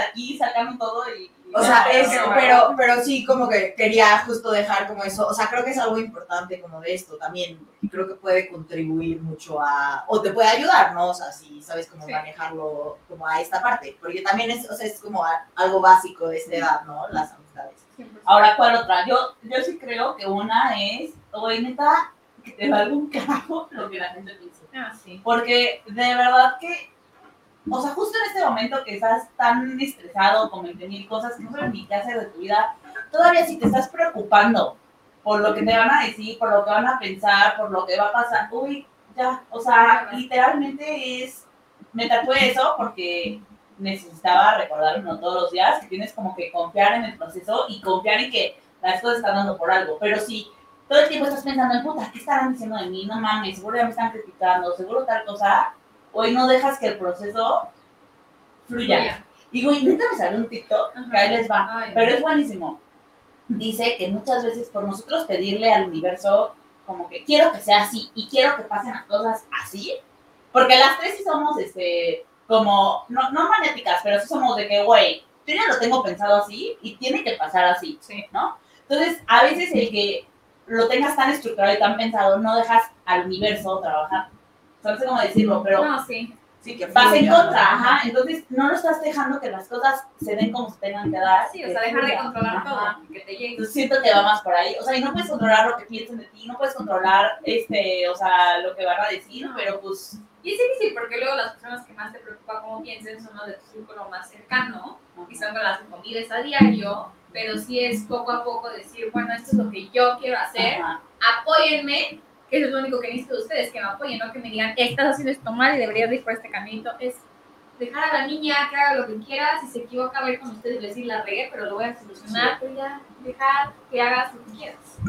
gano todo y... O sea, es, pero- pero, sí, como que quería justo dejar como eso. O sea, creo que es algo importante como de esto también. Y creo que puede contribuir mucho a. O te puede ayudar, ¿no? O sea, si sabes cómo Sí. manejarlo como a esta parte. Porque también es, o sea, es como a- algo básico de esta edad, ¿no? Las amistades. Ahora, ¿cuál otra? Yo, yo sí creo que una es, oye, neta, que te valga un carajo lo que la gente piense. Ah, sí. Porque de verdad que, o sea, justo en este momento que estás tan estresado con 20 mil cosas que no saben ni qué hacer de tu vida, todavía si te estás preocupando por lo que te van a decir, por lo que van a pensar, por lo que va a pasar, uy, ya, o sea, literalmente es, me tatué eso porque necesitaba recordármelo todos los días, que tienes como que confiar en el proceso y confiar en que las cosas están dando por algo, pero si todo el tiempo estás pensando en puta, ¿qué estarán diciendo de mí? No mames, seguro ya me están criticando, seguro tal cosa. Hoy no dejas que el proceso fluya. Fluya. Y güey, neta me salió un TikTok, que ahí les va, Ay, pero es buenísimo. Dice que muchas veces por nosotros pedirle al universo como que quiero que sea así y quiero que pasen las cosas así, porque las tres sí somos, este, como, no, no magnéticas, pero sí somos de que, güey, yo ya lo tengo pensado así y tiene que pasar así, Sí. ¿no? Entonces, a veces el que lo tengas tan estructurado y tan pensado, no dejas al universo trabajar. No sé cómo decirlo, pero No, sí. Sí, que vas en contra, ¿no? ajá. Entonces, no lo estás dejando que las cosas se den como se tengan que dar. Sí, o sea, dejar de controlar Ajá. todo, que te llegue. Entonces, siento que va más por ahí. O sea, y no puedes controlar lo que piensan de ti, no puedes controlar, este, o sea, lo que van a decir, pero pues, Y es difícil porque luego las personas que más te preocupan cómo piensen son las de tu círculo más cercano, y son con las que convives a diario, pero sí es poco a poco decir, bueno, esto es lo que yo quiero hacer, ajá. apóyenme, que eso es lo único que necesito de ustedes, que me apoyen, no que me digan, estás haciendo esto mal y deberías ir por este caminito, es dejar a la niña que haga lo que quiera, si se equivoca, ver con ustedes y decir, la regué, pero lo voy a solucionar, pero ya, dejar que hagas lo que quieras.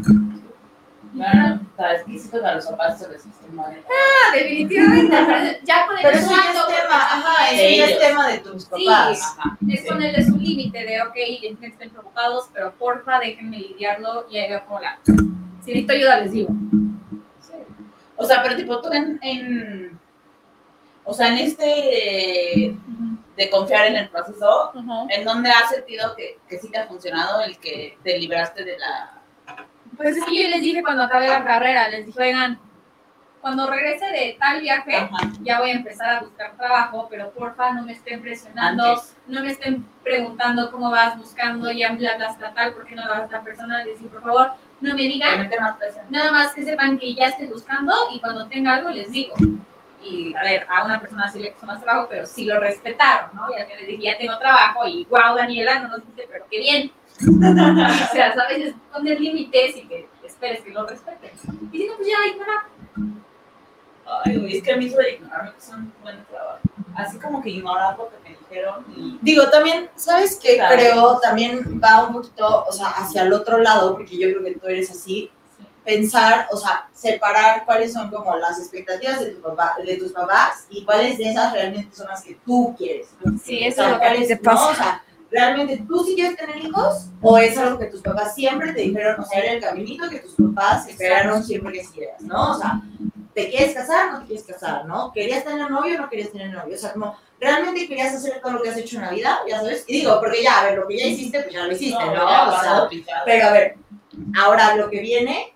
Bueno, sabes que sí, pues a los papás se les mal. Ah, definitivamente, pero ya con el Pero eso ya cuando, es tema, ajá, eso ya es tema de tus Sí. papás. Ajá. es ponerles un límite de, ok, que estén preocupados, pero porfa, déjenme lidiarlo y ahí veo cómo la... Si necesito ayuda, les digo. O sea, pero tipo tú en, en- o sea, en este de confiar en el proceso, ¿en dónde has sentido que, que sí te ha funcionado el que te libraste de la... Pues es que yo les dije cuando acabé la carrera, les dije, oigan, cuando regrese de tal viaje, Ajá, ya voy a empezar a buscar trabajo, pero porfa, no me estén presionando, antes. no me estén preguntando cómo vas buscando, ya hasta tal, ¿por qué no lo hagas tan personal? Les dije, por favor, no me digan, más nada más que sepan que ya estoy buscando y cuando tenga algo les digo. Y a ver, a una persona sí le costó más trabajo, pero sí lo respetaron, ¿no? Ya que les dije, ya tengo trabajo y wow, Daniela, no nos dice, pero qué bien. O sea, sabes, es poner límites y que esperes que lo respeten. Y si no, pues ya, ignora. Ay, güey, es que a mí eso de ignorarme es un buen trabajo. Así como que ignorar lo que me dijeron y... Digo, también, ¿sabes qué? Claro. Creo también va un poquito, o sea, hacia el otro lado, porque yo creo que tú eres así, pensar, o sea, separar cuáles son como las expectativas de, tu papá, de tus papás y cuáles de esas realmente son las que tú quieres. Sí, O eso sea, es lo que te no, pasa. o sea, ¿realmente tú sí quieres tener hijos? ¿O es algo que tus papás siempre te dijeron, o sea, era el caminito que tus papás esperaron siempre que siguieras, ¿no? O sea, ¿te quieres casar no te quieres casar, no? ¿Querías tener novio o no querías tener novio? O sea, como, ¿realmente querías hacer todo lo que has hecho en la vida? Ya sabes. Y digo, porque ya, a ver, lo que ya hiciste, pues ya lo hiciste, ¿no? ya, O sea, pero a ver, ahora lo que viene,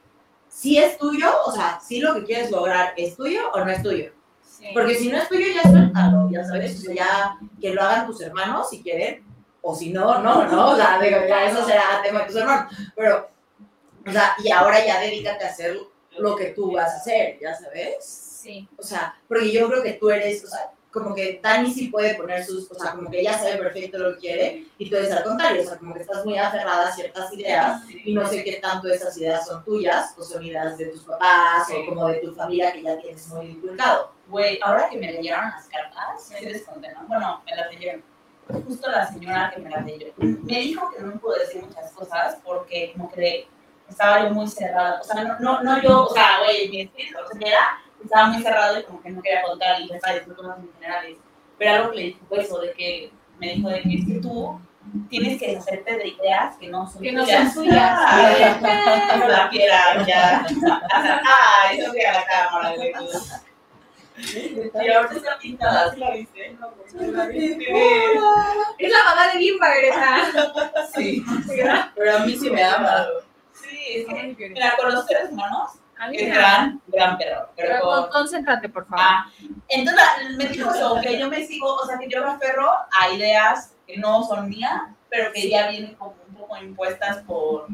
si es tuyo, o sea, si lo que quieres lograr es tuyo o no es tuyo. Sí. Porque si no es tuyo, ya suéltalo, ya sabes, o sea, ya que lo hagan tus hermanos si quieren, o si no, no, no, o sea, digo, ya eso será tema de tus hermanos, pero, o sea, y ahora ya dedícate a hacer lo que tú vas a hacer, ya sabes, Sí. o sea, porque yo creo que tú eres, o sea, como que Dani sí puede poner sus, o sea, como que ella sabe perfecto lo que quiere, y tú eres al contrario, o sea, como que estás muy aferrada a ciertas ideas, y no sé qué tanto esas ideas son tuyas, o son ideas de tus papás, o como de tu familia que ya tienes muy inculcado. Güey, ahora que me leyeron las cartas, me desconté, ¿no? Bueno, me las leyeron. Justo la señora que me las leyó. Me dijo que no me puedo decir muchas cosas porque como que estaba yo muy cerrada. O sea, no, no, no yo, o sea, güey, mi espíritu, era, estaba muy cerrado y como que no quería contar y me estaba diciendo cosas muy generales. Pero algo que le dijo fue eso, de que me dijo de que es que tú tienes que deshacerte de ideas que no son Que no tuyas. son la quiera, ya. Ah, eso que a la cámara, güey. Y ahorita está pintada. Es la mamá de Bim chimba, Greta. Sí, Pero a mí sí me ama. Sí, es que, mira, con los seres humanos, es gran, gran perro. Pero Pero con- con- concéntrate, por favor. Ah, entonces me dijo eso, que yo me sigo, o sea, que yo me aferro a ideas que no son mías, pero que ya vienen como un poco impuestas por...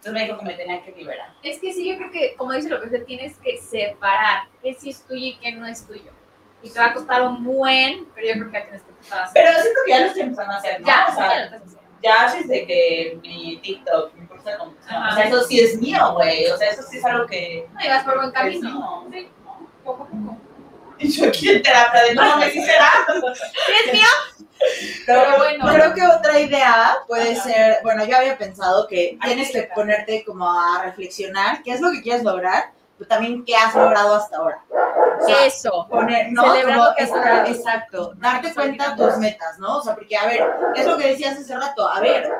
Entonces me dijo que me tenía que liberar. Es que sí, yo creo que, como dice lo que usted tienes que separar qué sí es tuyo y qué no es tuyo. Y te va a costar un buen, pero yo creo que ya tienes que empezar a hacer. Pero siento que ya lo estoy empezando a hacer, ¿no? Ya, o sea, ya lo ya desde que mi TikTok, mi curso de computación, o sea, eso sí es mío, güey, o sea, eso sí es algo que... No, y vas por buen camino. Sí, poco a poco. Y yo aquí en terapia de, no, me sí será. ¿Sí es mío? Pero Pero bueno. creo que otra idea puede ser, bueno, yo había pensado que Hay tienes que que ponerte como a reflexionar qué es lo que quieres lograr, pero también qué has logrado hasta ahora. O sea, Eso. poner, ¿no? Como esta- exacto, darte cuenta tus metas, ¿no? O sea, porque, a ver, es lo que decías hace rato, a ver,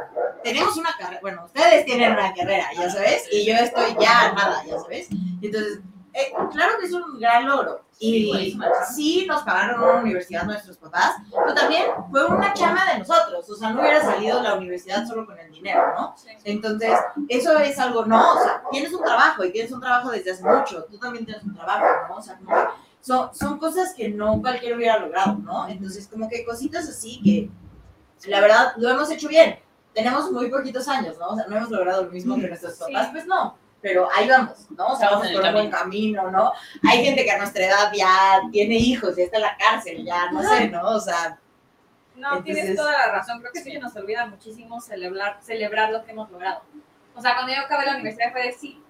tenemos una carrera, bueno, ustedes tienen una carrera, ya sabes, y yo estoy ya nada, ya sabes. Entonces, eh, claro que es un gran logro. Sí, Y chamba. sí nos pagaron una universidad nuestros papás, pero también fue una chama de nosotros, o sea, no hubiera salido la universidad solo con el dinero, ¿no? Entonces, eso es algo, no, o sea, tienes un trabajo y tienes un trabajo desde hace mucho, tú también tienes un trabajo, ¿no? O sea, como son, son cosas que no cualquiera hubiera logrado, ¿no? Entonces, como que cositas así que, la verdad, lo hemos hecho bien. Tenemos muy poquitos años, ¿no? O sea, no hemos logrado lo mismo que nuestros Sí. papás, pues no. Pero ahí vamos, ¿no? O sea, vamos por un buen camino, ¿no? Hay gente que a nuestra edad ya tiene hijos, ya está en la cárcel, ya no sé, ¿no? O sea, No, Entonces- tienes toda la razón. Creo que sí nos olvida muchísimo celebrar, celebrar lo que hemos logrado. O sea, cuando yo acabé la universidad fue de sí,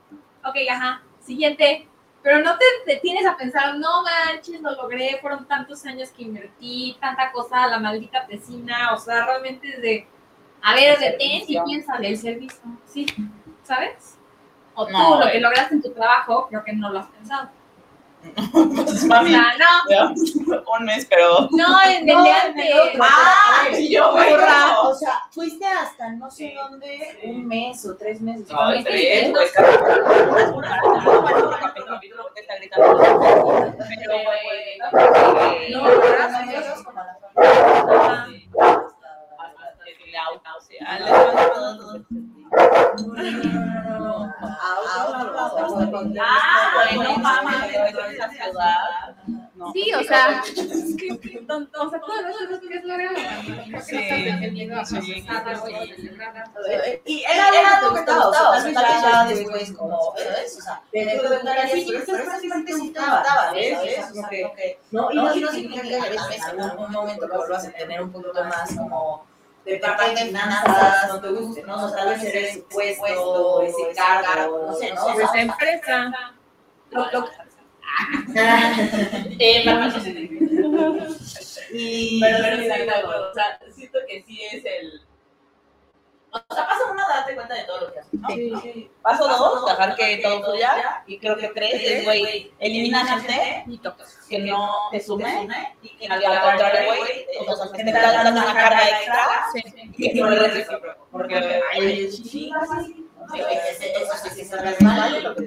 ok, ajá, siguiente. Pero no te detienes a pensar, no manches, lo logré, fueron tantos años que invertí, tanta cosa, la maldita tesina, o sea, realmente es de, a ver, detén y piensa del servicio, sí, ¿sabes? O tú, No, lo eh. que lograste en tu trabajo, creo que no lo has pensado. Pues, O mami, sea, no, un mes, pero... no, en el No, de antes. ¡Ah! Yo, o sea, fuiste hasta no sé Sí, dónde, sí. un mes o tres meses. Tres, capítulo, está gritando. Pero, no, pero no, nosotros a sí. Todos. Ah, bueno, mamá, de la ciudad. No. Sí, o sea, es que tonto, o sea, las cosas que es lograr, creo que no Sí, estás entendiendo a sí, procesarlas sí. o a celebrarlas. Y era algo que te gustaba, o sea, tal vez ya después como. O sea, sí, en algún momento lo vas a tener un poquito más como de parte de finanzas, no te guste, ¿no? O sea, tal vez eres ese puesto, ese cargo, no sé, ¿no? O Pues empresa. lo, lo, Eh, y, Pero pero sí. O sea, siento que sí es el. O sea, paso uno, darte cuenta de todo lo que haces, ¿no? Sí. Paso dos, dejar que todo fluya. Y creo que tres es, güey, elimina gente Y tocas. que no te sume. Y que al contrario, güey, o sea, que te está dando una carga extra. Y que no le recíproco. Porque hay sí, así. Sí, sí, se resbale lo que.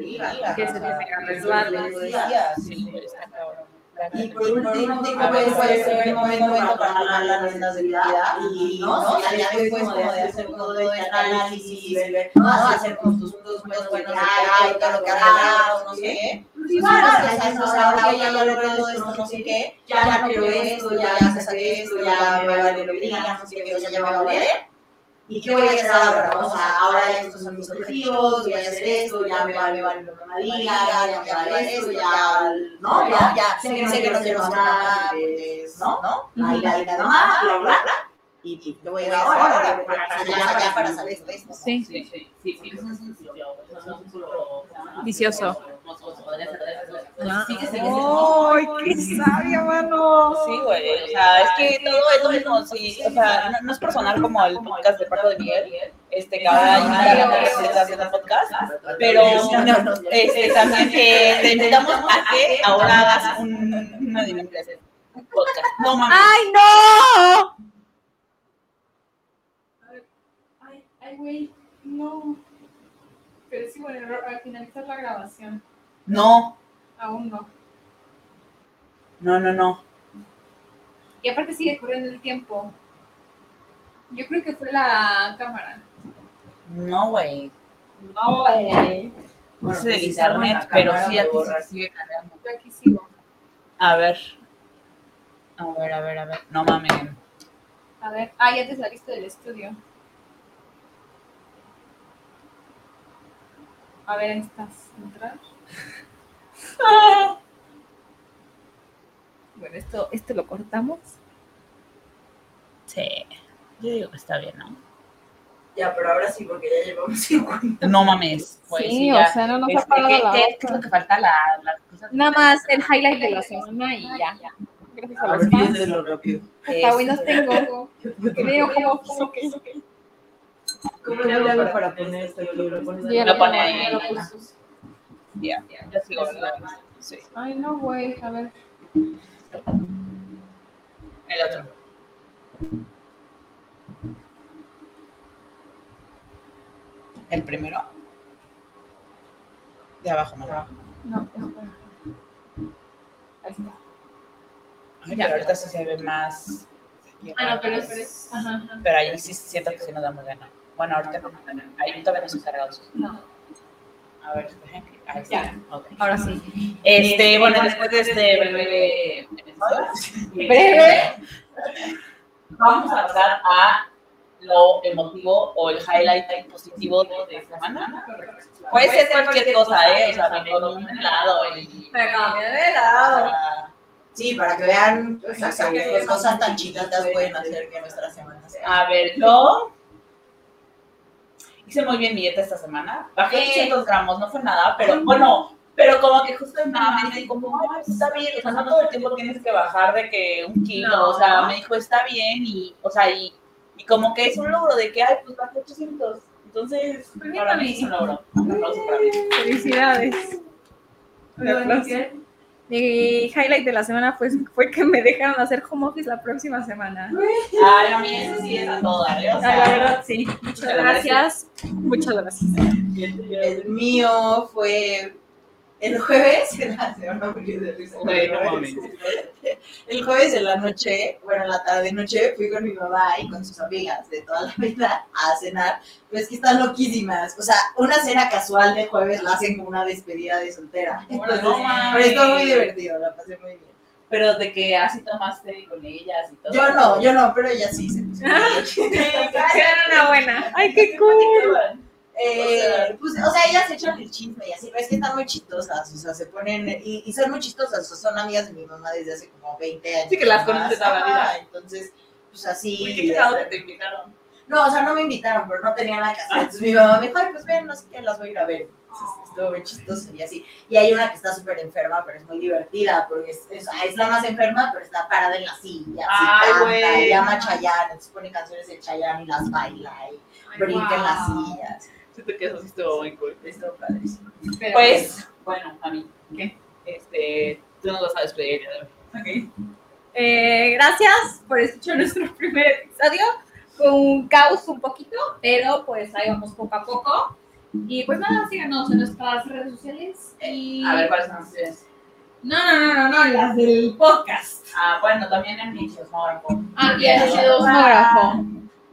Que se que. Sí, está cabrón. Y por último, pues, puede ser el momento para tomar las vida y, ¿no? Ya, ya después como de hacer todo este análisis y ver, ¿no? Hacer como tus buenos, buenos, de todo lo que no sé qué. O sea, ya logré todo esto, no sé qué, ya no quiero esto, ya saqué esto, ya me vale lo que digan, no sé qué, o sea, ya me va a valer. ¿Y qué voy a hacer ahora? O sea, ahora estos son mis objetivos, voy a hacer esto, ya me vale, vale lo que me diga, ya me vale esto, ya, ¿no? Ya, ya, sé que, sé que no quiero nada, ¿no? ¿No? Ahí la vida nomás, bla, bla, bla. Y, ¿qué voy a hacer ahora? Para, para salir de esto. Sí. Sí, sí, sí, es es. Podría eso. Ah. ¡Ay, qué sabia, mano! Sí, güey, o sea, es que todo es lo mismo, sí, o sea, no, no es por sonar como el podcast de Paco de Miguel, este, que ahora invita a la gente a hacer el podcast, pero este, también que te invitamos a que ahora hagas un, una de clases, un podcast, no mames. ¡Ay, no! Ay, ay, güey, no. Pero sí, bueno, al finalizar la grabación, No, aún no. no, no, no. Y aparte sigue corriendo el tiempo. Yo creo que fue la cámara. No, güey. No, güey. No sé del pues, en internet, pero sí me a ti borras. se sigue cargando. Yo aquí sigo. A ver. A ver, a ver, a ver. No mames. A ver. Ah, ya te saliste del estudio. A ver, ¿estás entrar? Bueno, esto, esto lo cortamos. Sí. Yo digo que está bien, ¿no? Ya, pero ahora sí, porque ya llevamos 50. No mames. Pues, sí, ya. o sea, no nos Este, ha parado ¿qué, la qué- qué es lo que falta? La, las cosas Nada más el highlight de la semana y ya. Gracias a A los fans. rápido. Hasta hoy nos tengo. Cómo como que. ¿Cómo le hago para poner esto aquí? Lo Lo lo pone ahí. Lo puse. Ya, ya sigo, ¿verdad? Sí. Ay, no, güey. A ver. El otro. El primero. De abajo, más abajo. No, espera. Ahí está. Ay, pero ahorita sí se ve más. Ah, no, pero es. Ajá, ajá. Pero ahí sí siento que sí nos da muy gana. Bueno, ahorita no nos. Ahí todavía no se cargados. No. A ver, ahí está. Ya. Ok. Ahora sí. Este, bueno, después de este breve. Breve. Vamos a pasar a lo emotivo o el highlight positivo de esta semana. Puede ser cualquier cosa, ¿eh? O sea, mejor un helado y. Me cambié de lado. Sí, para que vean o sea, qué cosas tan chiquitas pueden hacer que nuestra semana sea. A ver, yo hice muy bien mi dieta esta semana. Bajé Sí. 200 gramos, no fue nada, pero bueno, pero como que justo mi mamá me dijo, como, "Ay, pues está bien, o sea, no todo el tiempo tienes que bajar de que un kilo, No. o sea, me dijo, está bien, y, o sea, y, y como que es un logro de que, ay, pues bajé 800. Entonces, Muy bien, para mí es un logro. Un aplauso para mí. Felicidades. Mi highlight de la semana fue, fue que me dejaron hacer home office la próxima semana. Ay, a mí eso sí es a toda, ¿eh? O sea, la verdad, sí. Muchas gracias. Muchas gracias. El mío fue el jueves, en la de. El jueves en la noche, bueno, en la tarde noche, fui con mi mamá y con sus amigas de toda la vida a cenar. Pues que están loquísimas. O sea, una cena casual de jueves la hacen como una despedida de soltera. Entonces, no pero estuvo muy divertido, la pasé muy bien. Pero de que así tomaste con ellas y todo. Yo no, yo no, pero ella sí se Era una buena. Ay, qué cool. Eh, pues, o sea, ellas echan el chisme y así, pero es que están muy chistosas, o sea, se ponen, y, y son muy chistosas, o sea, son amigas de mi mamá desde hace como 20 años. Sí, que las conoces toda la vida. Entonces, pues así. Uy, qué que te invitaron. No, o sea, no me invitaron, pero no tenía que hacer. Entonces mi mamá me dijo, ay, pues ven, no sé qué, las voy a ir a ver. Entonces, estuvo muy chistoso y así. Y hay una que está súper enferma, pero es muy divertida, porque es, es, es la más enferma, pero está parada en la silla. así Ay, canta, y llama a Chayanne, entonces pone canciones de Chayanne y las baila y brinca en las Wow. sillas. Siento que eso sí estuvo muy cool. Estuvo padrísimo. Pero- Pues, bueno, a mí. ¿Qué? Este, tú nos vas a despedir. ¿ok? Eh, gracias por escuchar nuestro primer episodio. Fue un caos un poquito, pero pues ahí vamos poco a poco. Y pues nada, síganos en nuestras redes sociales. Y... A ver, ¿cuáles son ustedes? No, no, no, no, no, las del podcast. Ah, bueno, también en mi chismógrafo. Ah, y el chismógrafo.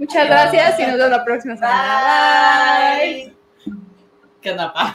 Muchas gracias y nos vemos la próxima semana. Bye. Bye. ¿Qué onda, pa?